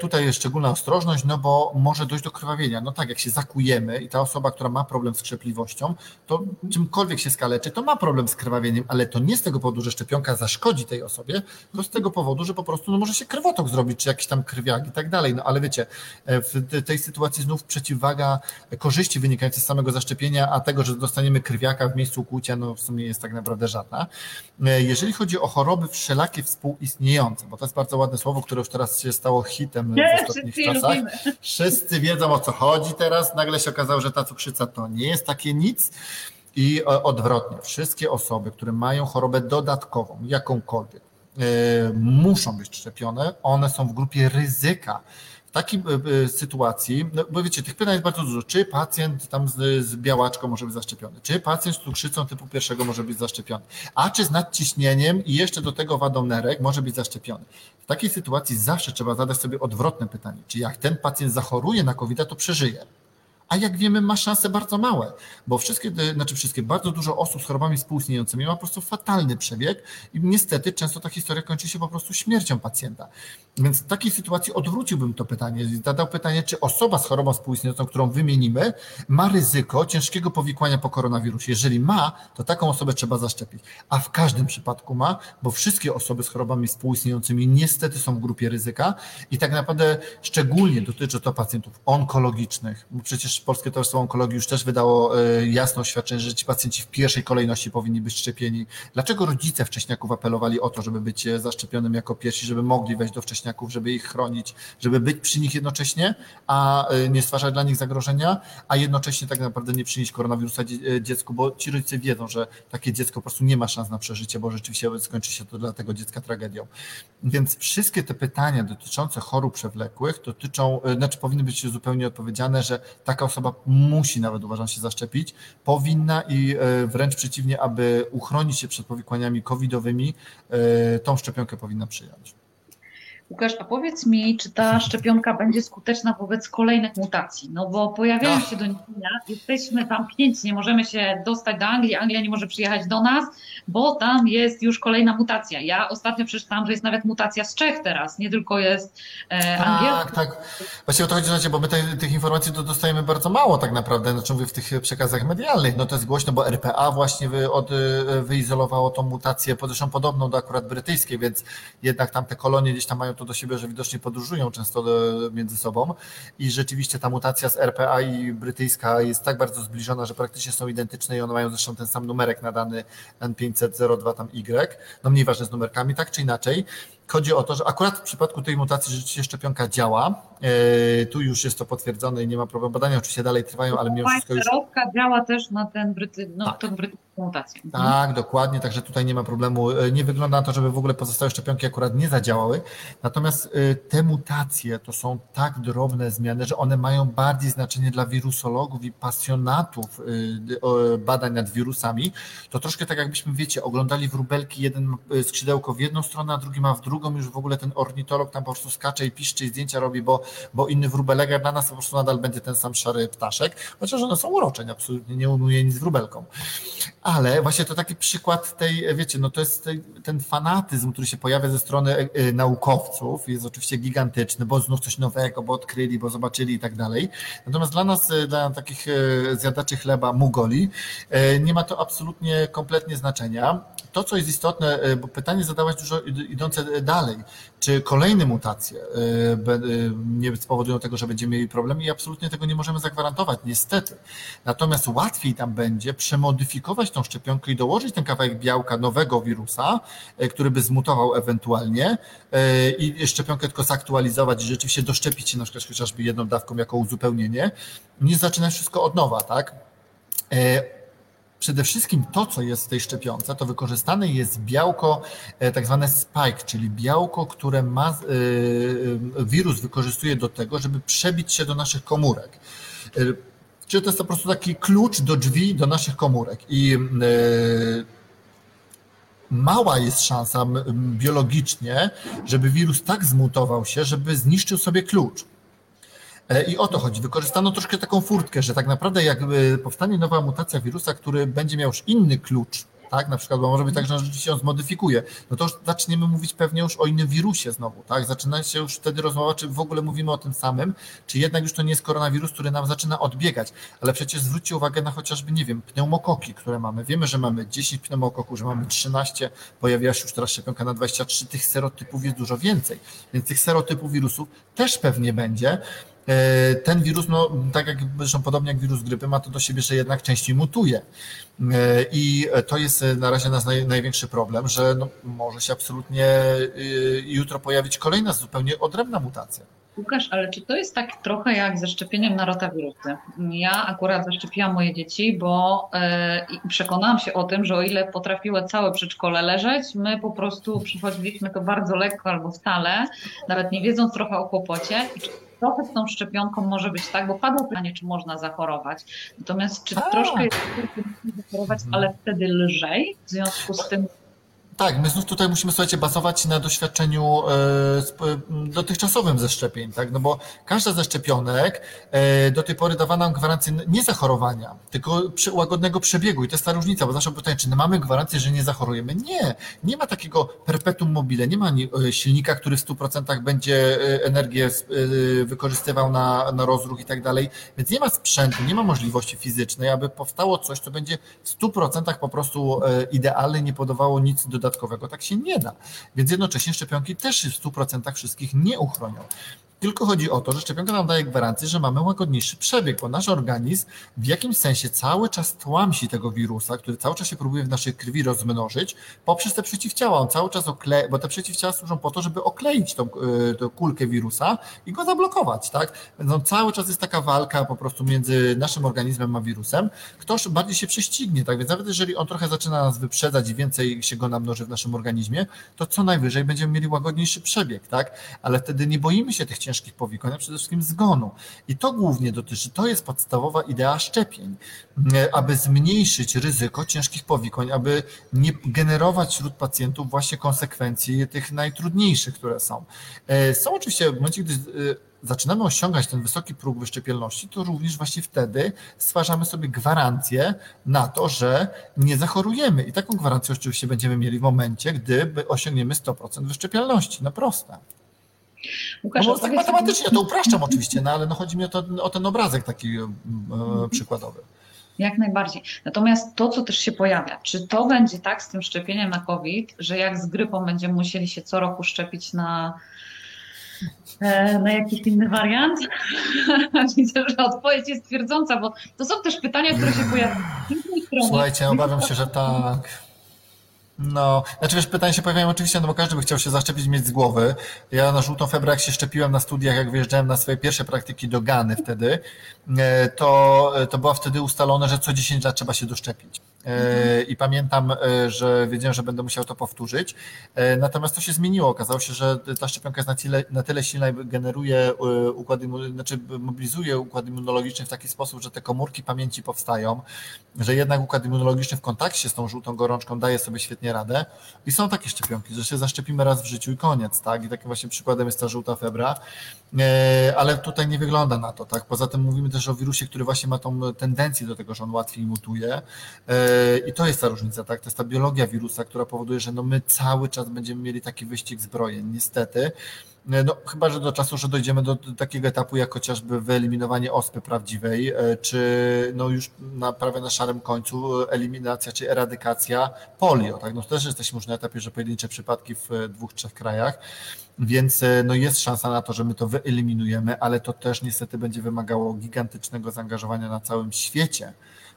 tutaj jest szczególna ostrożność, no bo może dojść do krwawienia. No tak, jak się zakujemy i ta osoba, która ma problem z krzepliwością, to czymkolwiek się skaleczy, to ma problem z krwawieniem, ale to nie z tego powodu, że szczepionka zaszkodzi tej osobie, tylko z tego powodu, że po prostu no, może się krwotok zrobić, czy jakiś tam krwiak i tak dalej. No ale wiecie, w tej sytuacji znów przeciwwaga korzyści wynikające z samego zaszczepienia, a tego, że dostaniemy krwiaka w miejscu kłucia, no w sumie jest tak naprawdę żadna. Jeżeli chodzi o choroby wszelakie współistniejące, bo to jest bardzo ładne słowo, które już teraz się stało hitem w ostatnich czasach. Wszyscy wiedzą o co chodzi teraz. Nagle się okazało, że ta cukrzyca to nie jest takie nic. I odwrotnie, wszystkie osoby, które mają chorobę dodatkową, jakąkolwiek, e, muszą być szczepione. One są w grupie ryzyka. W takiej e, e, sytuacji, no bo wiecie, tych pytań jest bardzo dużo. Czy pacjent tam z, z białaczką może być zaszczepiony? Czy pacjent z cukrzycą typu pierwszego może być zaszczepiony? A czy z nadciśnieniem i jeszcze do tego wadą nerek może być zaszczepiony? W takiej sytuacji zawsze trzeba zadać sobie odwrotne pytanie. Czy jak ten pacjent zachoruje na COVID, to przeżyje? A jak wiemy ma szanse bardzo małe, bo wszystkie, znaczy wszystkie, bardzo dużo osób z chorobami współistniejącymi ma po prostu fatalny przebieg i niestety często ta historia kończy się po prostu śmiercią pacjenta. Więc w takiej sytuacji odwróciłbym to pytanie, zadał pytanie, czy osoba z chorobą współistniejącą, którą wymienimy, ma ryzyko ciężkiego powikłania po koronawirusie. Jeżeli ma, to taką osobę trzeba zaszczepić. A w każdym przypadku ma, bo wszystkie osoby z chorobami współistniejącymi niestety są w grupie ryzyka i tak naprawdę szczególnie dotyczy to pacjentów onkologicznych, bo przecież Polskie Towarzystwo Onkologii już też wydało e, jasne oświadczenie, że ci pacjenci w pierwszej kolejności powinni być szczepieni. Dlaczego rodzice wcześniaków apelowali o to, żeby być e, zaszczepionym jako pierwsi, żeby mogli wejść do wcześniaków, żeby ich chronić, żeby być przy nich jednocześnie, a e, nie stwarzać dla nich zagrożenia, a jednocześnie tak naprawdę nie przynieść koronawirusa dziecku, bo ci rodzice wiedzą, że takie dziecko po prostu nie ma szans na przeżycie, bo rzeczywiście skończy się to dla tego dziecka tragedią. Więc wszystkie te pytania dotyczące chorób przewlekłych dotyczą, znaczy powinny być zupełnie odpowiedziane, że taka osoba musi nawet uważam się zaszczepić, powinna i e, wręcz przeciwnie, aby uchronić się przed powikłaniami covidowymi, e, tą szczepionkę powinna przyjąć. Łukasz, a powiedz mi, czy ta szczepionka będzie skuteczna wobec kolejnych mutacji? No bo pojawiają no. się doniesienia, jesteśmy zamknięci, nie możemy się dostać do Anglii, Anglia nie może przyjechać do nas, bo tam jest już kolejna mutacja. Ja ostatnio przeczytałam, że jest nawet mutacja z Czech teraz, nie tylko jest e, angielska. Tak, tak. Właśnie o to chodzi, znaczy, bo my te, tych informacji to dostajemy bardzo mało tak naprawdę, znaczy mówię w tych przekazach medialnych. No to jest głośno, bo RPA właśnie wy, od, wyizolowało tą mutację, zresztą podobną do akurat brytyjskiej, więc jednak tam te kolonie gdzieś tam mają to do siebie, że widocznie podróżują często między sobą i rzeczywiście ta mutacja z RPA i brytyjska jest tak bardzo zbliżona, że praktycznie są identyczne i one mają zresztą ten sam numerek nadany N502 tam Y, no mniej ważne z numerkami, tak czy inaczej. Chodzi o to, że akurat w przypadku tej mutacji rzeczywiście szczepionka działa. E, tu już jest to potwierdzone i nie ma problemu. Badania oczywiście dalej trwają, ale mimo wszystko już... działa też na ten bryty... no, tak. brytyjską mutację. Tak, dokładnie, także tutaj nie ma problemu. E, nie wygląda na to, żeby w ogóle pozostałe szczepionki akurat nie zadziałały. Natomiast e, te mutacje to są tak drobne zmiany, że one mają bardziej znaczenie dla wirusologów i pasjonatów badań nad wirusami. To troszkę tak jakbyśmy, wiecie, oglądali wróbelki, jeden skrzydełko w jedną stronę, a drugi ma w drugą drugą już w ogóle ten ornitolog tam po prostu skacze i piszczy i zdjęcia robi, bo, bo inny wróbelek dla nas po prostu nadal będzie ten sam szary ptaszek, chociaż one są urocze, absolutnie nie umuje nic wróbelką. Ale właśnie to taki przykład tej, wiecie, no to jest ten fanatyzm, który się pojawia ze strony e, e, naukowców, jest oczywiście gigantyczny, bo znów coś nowego, bo odkryli, bo zobaczyli i tak dalej. Natomiast dla nas, e, dla takich zjadaczy chleba, mugoli, nie ma to absolutnie kompletnie znaczenia. To, co jest istotne, bo pytanie zadałaś dużo idące dalej. Czy kolejne mutacje y, y, nie spowodują tego, że będziemy mieli problem i absolutnie tego nie możemy zagwarantować, niestety. Natomiast łatwiej tam będzie przemodyfikować tą szczepionkę i dołożyć ten kawałek białka nowego wirusa, y, który by zmutował ewentualnie i szczepionkę tylko zaktualizować i rzeczywiście doszczepić się na przykład chociażby jedną dawką jako uzupełnienie, nie zaczynać wszystko od nowa, tak? Przede wszystkim to, co jest w tej szczepionce, to wykorzystane jest białko e, tak zwane spike, czyli białko, które ma, e, e, wirus wykorzystuje do tego, żeby przebić się do naszych komórek. Czyli to jest po prostu taki klucz do drzwi do naszych komórek. I mała jest szansa biologicznie, żeby wirus tak zmutował się, żeby zniszczył sobie klucz. E, I o to chodzi. Wykorzystano troszkę taką furtkę, że tak naprawdę jakby powstanie nowa mutacja wirusa, który będzie miał już inny klucz, tak, na przykład, bo może być tak, że rzeczywiście on zmodyfikuje, no to już zaczniemy mówić pewnie już o innym wirusie znowu, tak, zaczyna się już wtedy rozmowa, czy w ogóle mówimy o tym samym, czy jednak już to nie jest koronawirus, który nam zaczyna odbiegać, ale przecież zwróćcie uwagę na chociażby, nie wiem, pneumokoki, które mamy, wiemy, że mamy 10 pneumokoków, że mamy 13, pojawiła się już teraz szczepionka na 23, tych serotypów jest dużo więcej, więc tych serotypów wirusów też pewnie będzie, ten wirus, no, tak jak zresztą podobnie jak wirus grypy, ma to do siebie, że jednak częściej mutuje. E, I to jest na razie nasz największy problem, że no, może się absolutnie jutro pojawić kolejna zupełnie odrębna mutacja. Łukasz, ale czy to jest tak trochę jak ze szczepieniem na rotawirusy? Ja akurat zaszczepiłam moje dzieci, bo yy, przekonałam się o tym, że o ile potrafiły całe przedszkole leżeć, my po prostu przychodziliśmy to bardzo lekko albo wcale, nawet nie wiedząc trochę o kłopocie. I czy trochę z tą szczepionką może być tak, bo padło pytanie, czy można zachorować. Natomiast czy A. troszkę jest zachorować, ale wtedy lżej w związku z tym, tak, my znów tutaj musimy, słuchajcie, bazować na doświadczeniu e, dotychczasowym ze szczepień, tak? No bo każda ze szczepionek e, do tej pory dawała nam gwarancję nie zachorowania, tylko łagodnego przebiegu. I to jest ta różnica, bo zawsze pytanie, czy mamy gwarancję, że nie zachorujemy? Nie, nie ma takiego perpetuum mobile, nie ma e, silnika, który w 100% będzie energię wykorzystywał na, na rozruch i tak dalej, więc nie ma sprzętu, nie ma możliwości fizycznej, aby powstało coś, co będzie w 100% po prostu idealne, nie podawało nic dodatkowego dodatkowego. Tak się nie da. Więc jednocześnie szczepionki też w 100% wszystkich nie uchronią. Tylko chodzi o to, że szczepionka nam daje gwarancję, że mamy łagodniejszy przebieg, bo nasz organizm w jakimś sensie cały czas tłamsi tego wirusa, który cały czas się próbuje w naszej krwi rozmnożyć poprzez te przeciwciała. On cały czas okleja, bo te przeciwciała służą po to, żeby okleić tą, e, tą kulkę wirusa i go zablokować, tak? On cały czas jest taka walka po prostu między naszym organizmem a wirusem. Ktoś bardziej się prześcignie, tak? Więc nawet jeżeli on trochę zaczyna nas wyprzedzać i więcej się go namnoży w naszym organizmie, to co najwyżej będziemy mieli łagodniejszy przebieg, tak? Ale wtedy nie boimy się tych ciężkich powikłań, a przede wszystkim zgonu. I to głównie dotyczy, to jest podstawowa idea szczepień, e, aby zmniejszyć ryzyko ciężkich powikłań, aby nie generować wśród pacjentów właśnie konsekwencji tych najtrudniejszych, które są. E, są oczywiście w momencie, gdy e, zaczynamy osiągać ten wysoki próg wyszczepialności, to również właśnie wtedy stwarzamy sobie gwarancję na to, że nie zachorujemy. I taką gwarancję oczywiście będziemy mieli w momencie, gdy osiągniemy 100% wyszczepialności. No proste. Łukasz, no, tak matematycznie to upraszczam oczywiście, no ale no chodzi mi o, to, o ten obrazek taki e, mhm. przykładowy. Jak najbardziej. Natomiast to, co też się pojawia, czy to będzie tak z tym szczepieniem na COVID, że jak z grypą będziemy musieli się co roku szczepić na E, na jakiś inny wariant? Widzę, że odpowiedź jest twierdząca, bo to są też pytania, które się pojawiają. Słuchajcie, obawiam się, że tak. No, znaczy wiesz, pytania się pojawiają oczywiście, no bo każdy by chciał się zaszczepić, mieć z głowy. Ja na żółtą febrę, jak się szczepiłem na studiach, jak wyjeżdżałem na swoje pierwsze praktyki do Gany wtedy, e, to, to było wtedy ustalone, że co 10 lat trzeba się doszczepić. E, I pamiętam, e, że wiedziałem, że będę musiał to powtórzyć. Natomiast to się zmieniło. Okazało się, że ta szczepionka jest na tyle, na tyle silna i generuje układ, znaczy mobilizuje układ immunologiczny w taki sposób, że te komórki pamięci powstają, że jednak układ immunologiczny w kontakcie z tą żółtą gorączką daje sobie świetnie radę. I są takie szczepionki, że się zaszczepimy raz w życiu i koniec, tak? I takim właśnie przykładem jest ta żółta febra. E, ale tutaj nie wygląda na to, tak? Poza tym mówimy też o wirusie, który właśnie ma tą tendencję do tego, że on łatwiej mutuje. E, I to jest ta różnica, tak? To jest ta biologia wirusa, która powoduje, że no my cały czas będziemy mieli taki wyścig zbrojeń, niestety. E, no, chyba, że do czasu, że dojdziemy do takiego etapu, jak chociażby wyeliminowanie ospy prawdziwej, e, czy no już na, prawie na szarym końcu eliminacja czy eradykacja polio. Tak? No, też jesteśmy już na etapie, że pojedyncze przypadki w dwóch, trzech krajach, więc e, no, jest szansa na to, że my to wyeliminujemy, ale to też niestety będzie wymagało gigantycznego zaangażowania na całym świecie.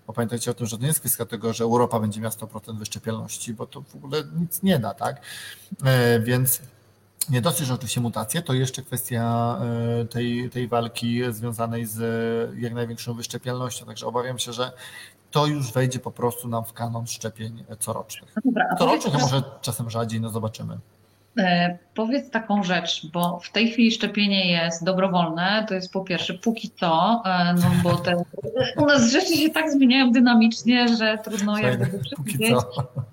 Bo pamiętajcie o tym, że to nie jest kwestia tego, że Europa będzie miała 100% wyszczepialności, bo to w ogóle nic nie da, tak? Więc nie dosyć, że oczywiście mutacje, to jeszcze kwestia e, tej, tej walki związanej z jak największą wyszczepialnością. Także obawiam się, że to już wejdzie po prostu nam w kanon szczepień corocznych. No dobra, corocznych, a może czasem rzadziej, no zobaczymy. E, powiedz taką rzecz, bo w tej chwili szczepienie jest dobrowolne, to jest po pierwsze póki co, e, no bo te, u nas rzeczy się tak zmieniają dynamicznie, że trudno jakby przewidzieć E,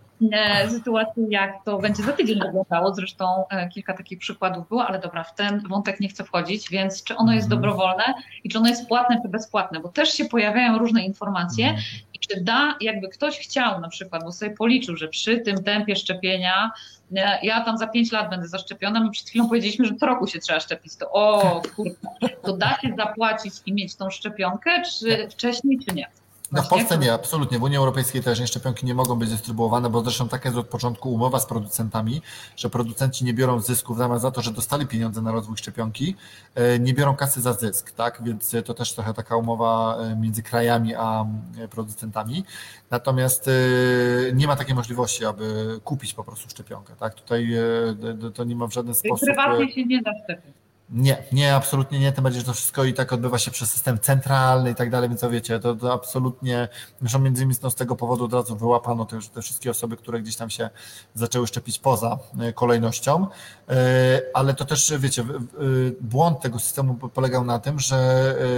sytuacji, jak to będzie za tydzień wyglądało. Zresztą e, kilka takich przykładów było, ale dobra, w ten wątek nie chcę wchodzić, więc czy ono jest mhm. dobrowolne i czy ono jest płatne czy bezpłatne, bo też się pojawiają różne informacje mhm. i czy da, jakby ktoś chciał na przykład, bo sobie policzył, że przy tym tempie szczepienia e, ja tam za pięć lat będę zaszczepiona, my przed chwilą powiedzieliśmy, że co roku się trzeba szczepić, to o kurde, to da się zapłacić i mieć tą szczepionkę, czy wcześniej, czy nie? No w Polsce nie, absolutnie. W Unii Europejskiej też szczepionki nie mogą być dystrybuowane, bo zresztą taka jest od początku umowa z producentami, że producenci nie biorą zysków w zamian za to, że dostali pieniądze na rozwój szczepionki, e, nie biorą kasy za zysk, tak? Więc to też trochę taka umowa e, między krajami a e, producentami. Natomiast nie ma takiej możliwości, aby kupić po prostu szczepionkę, tak? Tutaj to nie ma w żaden sposób. Prywatnie się nie da szczepić. Nie, nie, absolutnie nie. Tym bardziej, że to wszystko i tak odbywa się przez system centralny i tak dalej, więc to wiecie, to, to absolutnie, zresztą między innymi no, z tego powodu od razu wyłapano te, wszystkie osoby, które gdzieś tam się zaczęły szczepić poza e, kolejnością, e, ale to też, wiecie, błąd tego systemu polegał na tym, że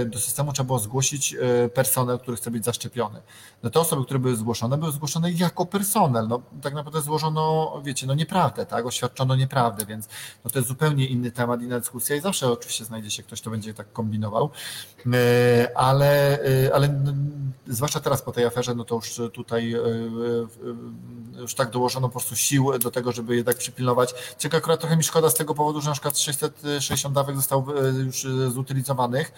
e, do systemu trzeba było zgłosić personel, który chce być zaszczepiony. No te osoby, które były zgłoszone, były zgłoszone jako personel. No tak naprawdę złożono, wiecie, no nieprawdę, tak, oświadczono nieprawdę, więc no, to jest zupełnie inny temat, inna dyskusja zawsze oczywiście znajdzie się ktoś, kto będzie tak kombinował, e, ale, e, ale zwłaszcza teraz po tej aferze, no to już tutaj e, już tak dołożono po prostu sił do tego, żeby jednak przypilnować. Ciekawe, akurat trochę mi szkoda z tego powodu, że na przykład 660 dawek zostało już zutylizowanych.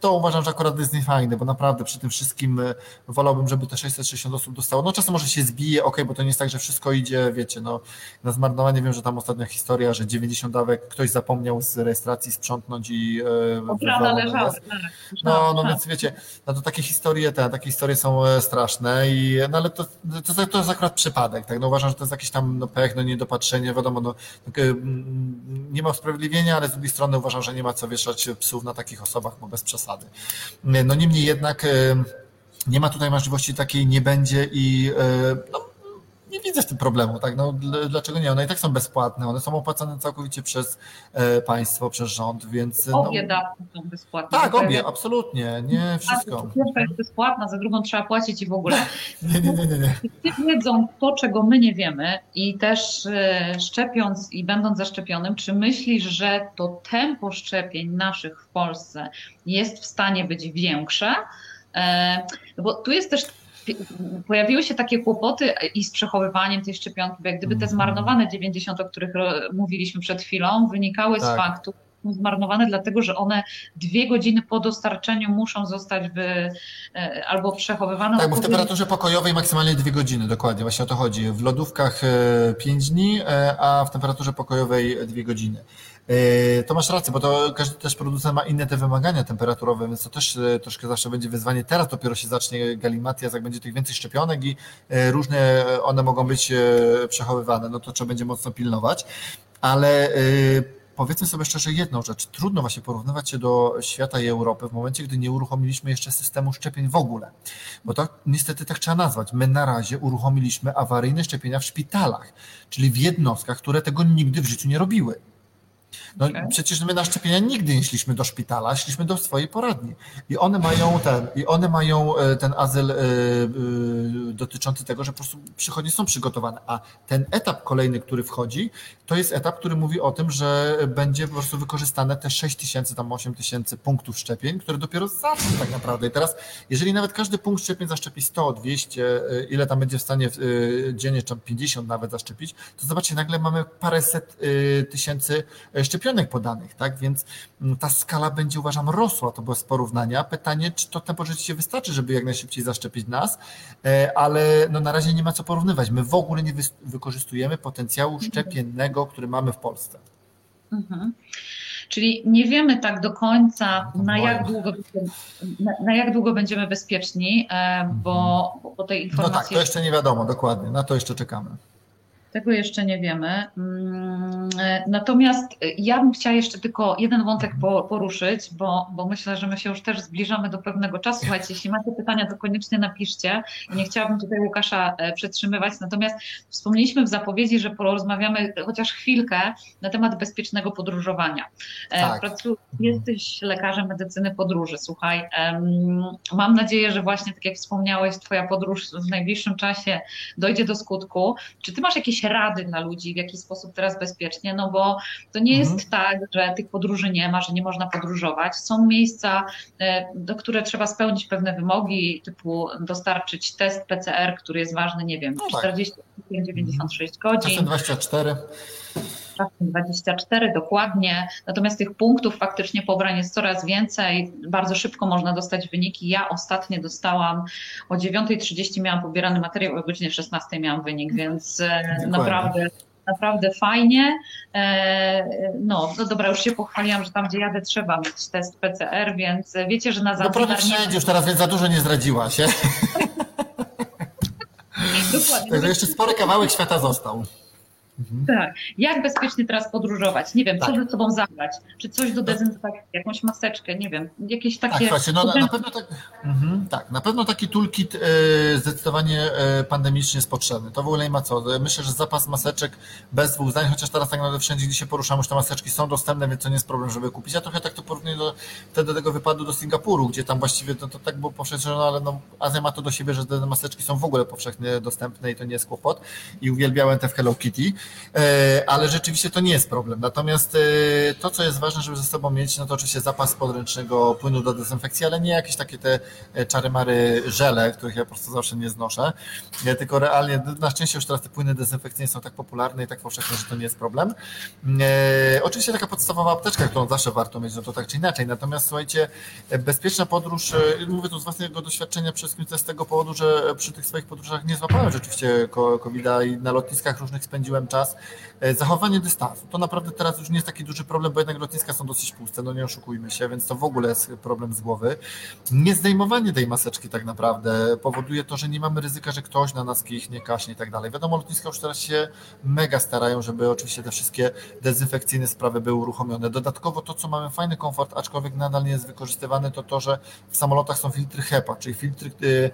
To uważam, że akurat jest niefajne, bo naprawdę przy tym wszystkim wolałbym, żeby te 660 osób dostało. No czasem może się zbije, ok, bo to nie jest tak, że wszystko idzie, wiecie, no na zmarnowanie wiem, że tam ostatnia historia, że 90 dawek ktoś zapomniał z rejestracji sprzątnąć i Prawda leżały. Tak, no, no więc wiecie, no to takie historie, te, takie historie są e, straszne i no ale to, to, to jest akurat przypadek, tak, no uważam, że to jest jakiś tam no, pech, no niedopatrzenie, wiadomo, no tak, nie ma usprawiedliwienia, ale z drugiej strony uważam, że nie ma co wieszać psów na takich osobach, bo bez przesady. No niemniej jednak nie ma tutaj możliwości takiej, nie będzie i no, nie widzę w tym problemu, tak? No, dlaczego nie? One i tak są bezpłatne, one są opłacane całkowicie przez e, państwo, przez rząd, więc. No, obie dawki są bezpłatne. Tak, obie, absolutnie, nie wszystko. Pierwsza jest bezpłatna, za drugą trzeba płacić i w ogóle. nie, nie, nie, nie. nie. Wiedzą to, czego my nie wiemy i też e, szczepiąc i będąc zaszczepionym, czy myślisz, że to tempo szczepień naszych w Polsce jest w stanie być większe? E, bo tu jest też pojawiły się takie kłopoty i z przechowywaniem tej szczepionki, bo jak gdyby te mhm. zmarnowane 90, o których mówiliśmy przed chwilą, wynikały tak. z faktu, zmarnowane, dlatego że one dwie godziny po dostarczeniu muszą zostać wy, e, albo przechowywane. Tak, bo w temperaturze pokojowej maksymalnie dwie godziny, dokładnie, właśnie o to chodzi. W lodówkach e, pięć dni, e, a w temperaturze pokojowej dwie godziny. To masz rację, bo to każdy też producent ma inne te wymagania temperaturowe, więc to też troszkę zawsze będzie wyzwanie. Teraz dopiero się zacznie galimatias, jak będzie tych więcej szczepionek i różne one mogą być przechowywane, no to trzeba będzie mocno pilnować. Ale powiedzmy sobie szczerze jedną rzecz. Trudno właśnie porównywać się do świata i Europy w momencie, gdy nie uruchomiliśmy jeszcze systemu szczepień w ogóle. Bo to niestety tak trzeba nazwać. My na razie uruchomiliśmy awaryjne szczepienia w szpitalach, czyli w jednostkach, które tego nigdy w życiu nie robiły. No okay. przecież my na szczepienia nigdy nie szliśmy do szpitala, szliśmy do swojej poradni. I one mają ten, i one mają e, ten azyl e, e, dotyczący tego, że po prostu przychodnie są przygotowane. A ten etap kolejny, który wchodzi, to jest etap, który mówi o tym, że będzie po prostu wykorzystane te 6 tysięcy, tam 8 tysięcy punktów szczepień, które dopiero zaczną tak naprawdę. I teraz, jeżeli nawet każdy punkt szczepień zaszczepi 100, 200, ile tam będzie w stanie dziennie, czy 50 nawet zaszczepić, to zobaczcie, nagle mamy paręset tysięcy szczepionek podanych, tak? Więc mm, ta skala będzie uważam rosła, to bez porównania. Pytanie, czy to tempo rzeczywiście wystarczy, żeby jak najszybciej zaszczepić nas, ale no na razie nie ma co porównywać. My w ogóle nie wykorzystujemy potencjału mhm. Szczepiennego, który mamy w Polsce. Mhm. Czyli nie wiemy tak do końca, no na jak długo, na, na jak długo będziemy bezpieczni, e, bo, bo tej informacji. No tak, to jeszcze nie wiadomo dokładnie, na to jeszcze czekamy. Tego jeszcze nie wiemy. Mm, natomiast ja bym chciała jeszcze tylko jeden wątek poruszyć, bo, bo myślę, że my się już też zbliżamy do pewnego czasu. Słuchajcie, jeśli macie pytania, to koniecznie napiszcie. Nie chciałabym tutaj Łukasza e, przetrzymywać. Natomiast wspomnieliśmy w zapowiedzi, że porozmawiamy chociaż chwilkę na temat bezpiecznego podróżowania. E, tak. Jesteś lekarzem medycyny podróży. Słuchaj, mam nadzieję, że właśnie tak jak wspomniałeś, Twoja podróż w najbliższym czasie dojdzie do skutku. Czy Ty masz jakieś jakieś rady dla ludzi, w jaki sposób teraz bezpiecznie, no bo to nie jest mhm. tak, że tych podróży nie ma, że nie można podróżować. Są miejsca, e, do które trzeba spełnić pewne wymogi, typu dostarczyć test PCR, który jest ważny, nie wiem, no tak. 46 godzin. Czasem 24. 24 dokładnie, natomiast tych punktów faktycznie pobrań jest coraz więcej, bardzo szybko można dostać wyniki. Ja ostatnio dostałam o 9.30 miałam pobierany materiał, o godzinie 16 miałam wynik, więc e, dokładnie. naprawdę naprawdę fajnie. E, no, no dobra, już się pochwaliłam, że tam gdzie jadę trzeba mieć test PCR, więc wiecie, że na Zanzibar... No prawie wszędzie, już teraz więc za dużo nie zdradziła się. Dokładnie. Także jeszcze spory kawałek świata został. Mhm. Tak. Jak bezpiecznie teraz podróżować? Nie wiem, tak. co ze sobą zabrać? Czy coś do dezynfekcji, jakąś maseczkę, nie wiem, jakieś takie... Tak, no, na, na, pewno tak, mhm, tak, na pewno taki toolkit e, zdecydowanie e, pandemicznie jest potrzebny. To w ogóle nie ma co. Myślę, że zapas maseczek bez dwóch zdań, chociaż teraz tak naprawdę wszędzie, gdzie się poruszamy, już te maseczki są dostępne, więc to nie jest problem, żeby kupić. Ja trochę tak to porównuję do, wtedy do tego wypadu do Singapuru, gdzie tam właściwie to, to tak było powszechne, no ale no, Azja ma to do siebie, że te maseczki są w ogóle powszechnie dostępne i to nie jest kłopot. I uwielbiałem te w Hello Kitty. E, ale rzeczywiście to nie jest problem. Natomiast e, to, co jest ważne, żeby ze sobą mieć, no to oczywiście zapas podręcznego płynu do dezynfekcji, ale nie jakieś takie te e, czary-mary żele, których ja po prostu zawsze nie znoszę, tylko realnie, na szczęście już teraz te płyny dezynfekcyjne są tak popularne i tak powszechne, że to nie jest problem. Oczywiście taka podstawowa apteczka, którą zawsze warto mieć, no to tak czy inaczej. Natomiast słuchajcie, bezpieczna podróż, mówię tu z własnego doświadczenia przez z tego powodu, że przy tych swoich podróżach nie złapałem rzeczywiście COVID-a i na lotniskach różnych spędziłem czas E, zachowanie dystansu. To naprawdę teraz już nie jest taki duży problem, bo jednak lotniska są dosyć puste, no nie oszukujmy się, więc to w ogóle jest problem z głowy. Nie zdejmowanie tej maseczki tak naprawdę powoduje to, że nie mamy ryzyka, że ktoś na nas kichnie, kaśnie i tak dalej. Wiadomo, lotniska już teraz się mega starają, żeby oczywiście te wszystkie dezynfekcyjne sprawy były uruchomione. Dodatkowo to, co mamy fajny komfort, aczkolwiek nadal nie jest wykorzystywane, to to, że w samolotach są filtry HEPA, czyli filtry y,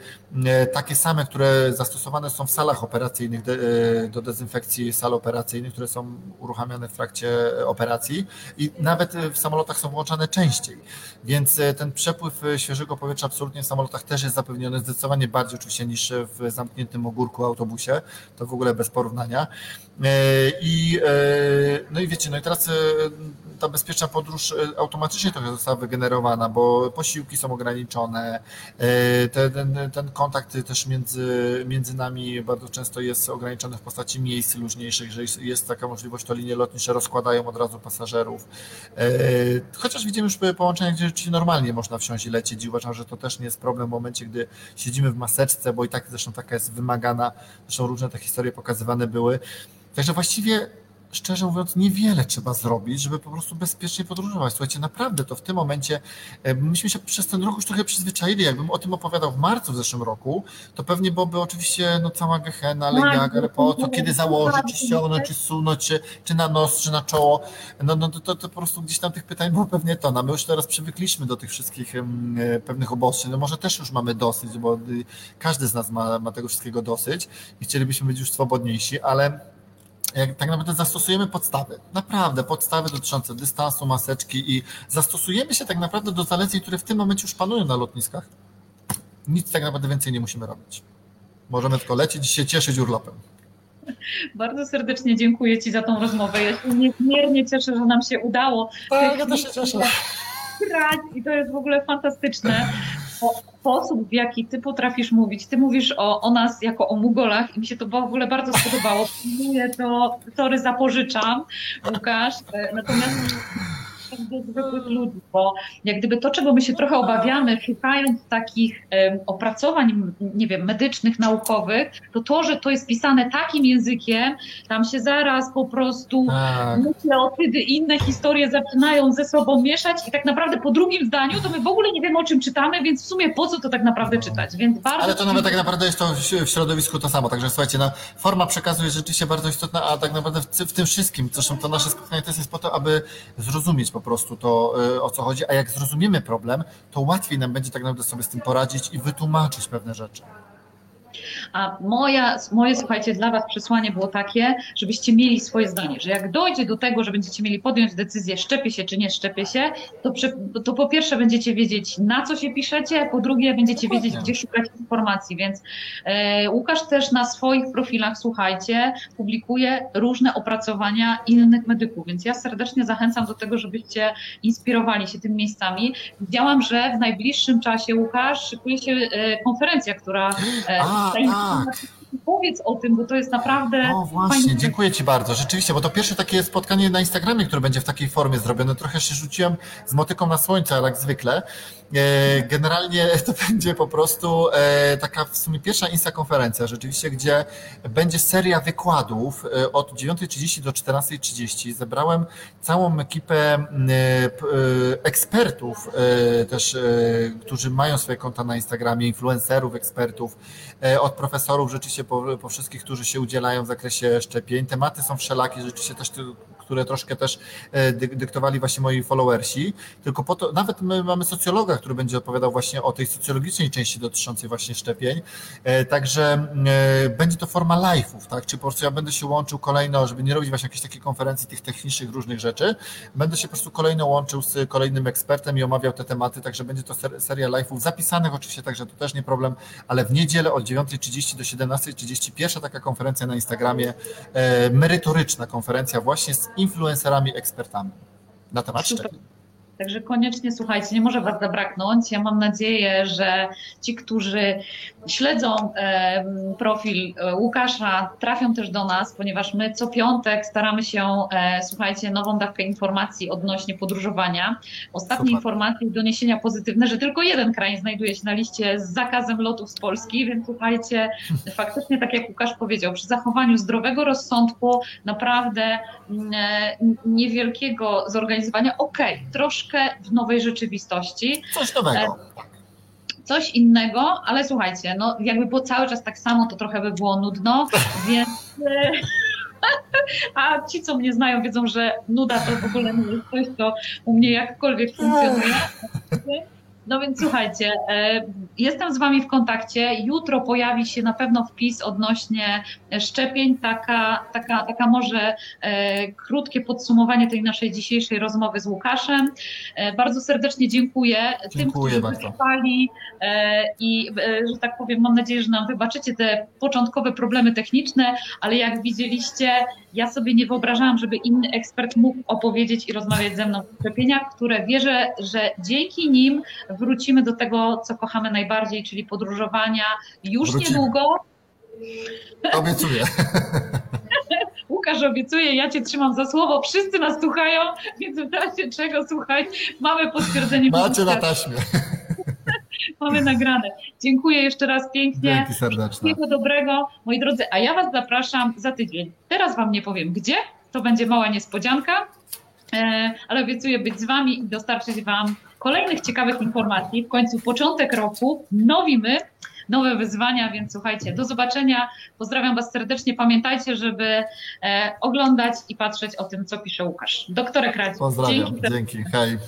y, takie same, które zastosowane są w salach operacyjnych y, do dezynfekcji sal operacyjnych, które są uruchamiane w trakcie operacji i nawet w samolotach są włączane częściej. Więc e, ten przepływ e, świeżego powietrza absolutnie w samolotach też jest zapewniony zdecydowanie bardziej oczywiście niż w zamkniętym ogórku autobusie. To w ogóle bez porównania. E, I, no i wiecie, no i teraz ta bezpieczna podróż automatycznie trochę została wygenerowana, bo posiłki są ograniczone, ten, ten kontakt też między, między nami bardzo często jest ograniczony w postaci miejsc luźniejszych, lotniczych, że jest taka możliwość, to linie lotnicze rozkładają od razu pasażerów. Chociaż widzimy już połączenia, gdzie normalnie można wsiąść i lecieć i uważam, że to też nie jest problem w momencie, gdy siedzimy w maseczce, bo i tak zresztą taka jest wymagana, zresztą różne te historie pokazywane były. Także właściwie szczerze mówiąc, niewiele trzeba zrobić, żeby po prostu bezpiecznie podróżować. Słuchajcie, naprawdę to w tym momencie, e, myśmy się przez ten rok już trochę przyzwyczaili. Jakbym o tym opowiadał w marcu w zeszłym roku, to pewnie byłoby oczywiście no, cała gehena, ale jak, ale po co, kiedy założyć, czy ściągnąć, czy zsunąć, czy, czy na nos, czy na czoło. No, no to, to, to po prostu gdzieś tam tych pytań było pewnie to. No, my już teraz przywykliśmy do tych wszystkich um, pewnych obostrzeń. No może też już mamy dosyć, bo y, każdy z nas ma, ma tego wszystkiego dosyć i chcielibyśmy być już swobodniejsi, ale jak tak naprawdę zastosujemy podstawy, naprawdę podstawy dotyczące dystansu, maseczki i zastosujemy się tak naprawdę do zaleceń, które w tym momencie już panują na lotniskach, nic tak naprawdę więcej nie musimy robić. Możemy tylko lecieć i się cieszyć urlopem. Bardzo serdecznie dziękuję Ci za tą rozmowę. Ja się niezmiernie cieszę, że nam się udało. Tak, ja też się cieszę. I to jest w ogóle fantastyczne sposób, w jaki ty potrafisz mówić. Ty mówisz o, o nas jako o Mugolach i mi się to w ogóle bardzo spodobało. Mówię to, sorry, zapożyczam, Łukasz. E, natomiast do zwykłych ludzi, bo jak gdyby to, czego my się trochę obawiamy, szukając takich opracowań, nie wiem, medycznych, naukowych, to to, że to jest pisane takim językiem, tam się zaraz po prostu tak. nukleotydy, inne historie zaczynają ze sobą mieszać i tak naprawdę po drugim zdaniu to my w ogóle nie wiemy, o czym czytamy, więc w sumie po co to tak naprawdę czytać, więc bardzo... Ale to nawet tak naprawdę jest to w środowisku to samo, także słuchajcie, no, forma przekazu jest rzeczywiście bardzo istotna, a tak naprawdę w, w tym wszystkim, zresztą to nasze spotkanie też jest po to, aby zrozumieć po prostu to, y, o co chodzi, a jak zrozumiemy problem, to łatwiej nam będzie tak naprawdę sobie z tym poradzić i wytłumaczyć pewne rzeczy. A moja, moje, słuchajcie, dla Was przesłanie było takie, żebyście mieli swoje zdanie, że jak dojdzie do tego, że będziecie mieli podjąć decyzję, szczepię się czy nie szczepię się, to, to po pierwsze będziecie wiedzieć, na co się piszecie, po drugie będziecie wiedzieć, gdzie szukać informacji. Więc e, Łukasz też na swoich profilach, słuchajcie, publikuje różne opracowania innych medyków, więc ja serdecznie zachęcam do tego, żebyście inspirowali się tymi miejscami. Widziałam, że w najbliższym czasie, Łukasz, szykuje się e, konferencja, która e, tak. Powiedz o tym, bo to jest naprawdę. O właśnie, fajne. dziękuję Ci bardzo. Rzeczywiście, bo to pierwsze takie spotkanie na Instagramie, które będzie w takiej formie zrobione. Trochę się rzuciłem z motyką na słońce, ale jak zwykle. E, generalnie to będzie po prostu e, taka w sumie pierwsza Insta konferencja, rzeczywiście, gdzie będzie seria wykładów e, od 9.30 do 14.30. Zebrałem całą ekipę ekspertów też, którzy mają swoje konta na Instagramie, influencerów, ekspertów, od profesorów rzeczywiście po, po wszystkich, którzy się udzielają w zakresie szczepień. Tematy są wszelakie, rzeczywiście też które troszkę też e, dyktowali właśnie moi followersi, tylko po to, nawet my mamy socjologa, który będzie odpowiadał właśnie o tej socjologicznej części dotyczącej właśnie szczepień, e, także e, będzie to forma live'ów, tak, czy po prostu ja będę się łączył kolejno, żeby nie robić właśnie jakiejś takiej konferencji tych technicznych różnych rzeczy, będę się po prostu kolejno łączył z kolejnym ekspertem i omawiał te tematy, także będzie to seria live'ów zapisanych oczywiście, także to też nie problem, ale w niedzielę od 9.30 do 17.30 pierwsza taka konferencja na Instagramie, merytoryczna konferencja właśnie z influencerami, ekspertami na temat szczepień. Także koniecznie słuchajcie, nie może Was zabraknąć. Ja mam nadzieję, że ci, którzy śledzą profil e, Łukasza, trafią też do nas, ponieważ my co piątek staramy się, e, słuchajcie, nową dawkę informacji odnośnie podróżowania. Ostatnie Super. informacje doniesienia pozytywne, że tylko jeden kraj znajduje się na liście z zakazem lotów z Polski, więc słuchajcie, faktycznie tak jak Łukasz powiedział, przy zachowaniu zdrowego rozsądku, naprawdę mm, e, niewielkiego zorganizowania, okej, okay, troszkę w nowej rzeczywistości. Coś nowego coś innego, ale słuchajcie, no jakby było cały czas tak samo, to trochę by było nudno, więc... E, a ci, co mnie znają, wiedzą, że nuda to w ogóle nie jest coś, co u mnie jakkolwiek funkcjonuje. No więc słuchajcie, e, jestem z Wami w kontakcie. Jutro pojawi się na pewno wpis odnośnie szczepień. Taka, taka, taka może e, krótkie podsumowanie tej naszej dzisiejszej rozmowy z Łukaszem. E, bardzo serdecznie dziękuję, dziękuję tym, którzy wytrwali i, że tak powiem, mam nadzieję, że nam wybaczycie te początkowe problemy techniczne, ale jak widzieliście, ja sobie nie wyobrażałam, żeby inny ekspert mógł opowiedzieć i rozmawiać ze mną o szczepieniach, które wierzę, że dzięki nim wrócimy do tego, co kochamy najbardziej, czyli podróżowania już Wrócimy. niedługo. Obiecuję. Łukasz obiecuje, ja Cię trzymam za słowo, wszyscy nas słuchają, więc w razie czego, słuchaj, mamy potwierdzenie. Macie na taśmie. Mamy nagrane. Dziękuję jeszcze raz pięknie. Dzięki serdeczne. Wszystkiego dobrego, moi drodzy, a ja Was zapraszam za tydzień. Teraz Wam nie powiem gdzie, to będzie mała niespodzianka, e, ale obiecuję być z Wami i dostarczyć Wam kolejnych ciekawych informacji. W końcu początek roku, nowi my, nowe wyzwania, więc słuchajcie, do zobaczenia. Pozdrawiam Was serdecznie. Pamiętajcie, żeby e, oglądać i patrzeć o tym, co pisze Łukasz. Doktorek Radzi. Pozdrawiam. Dzięki. Dzięki. Hej.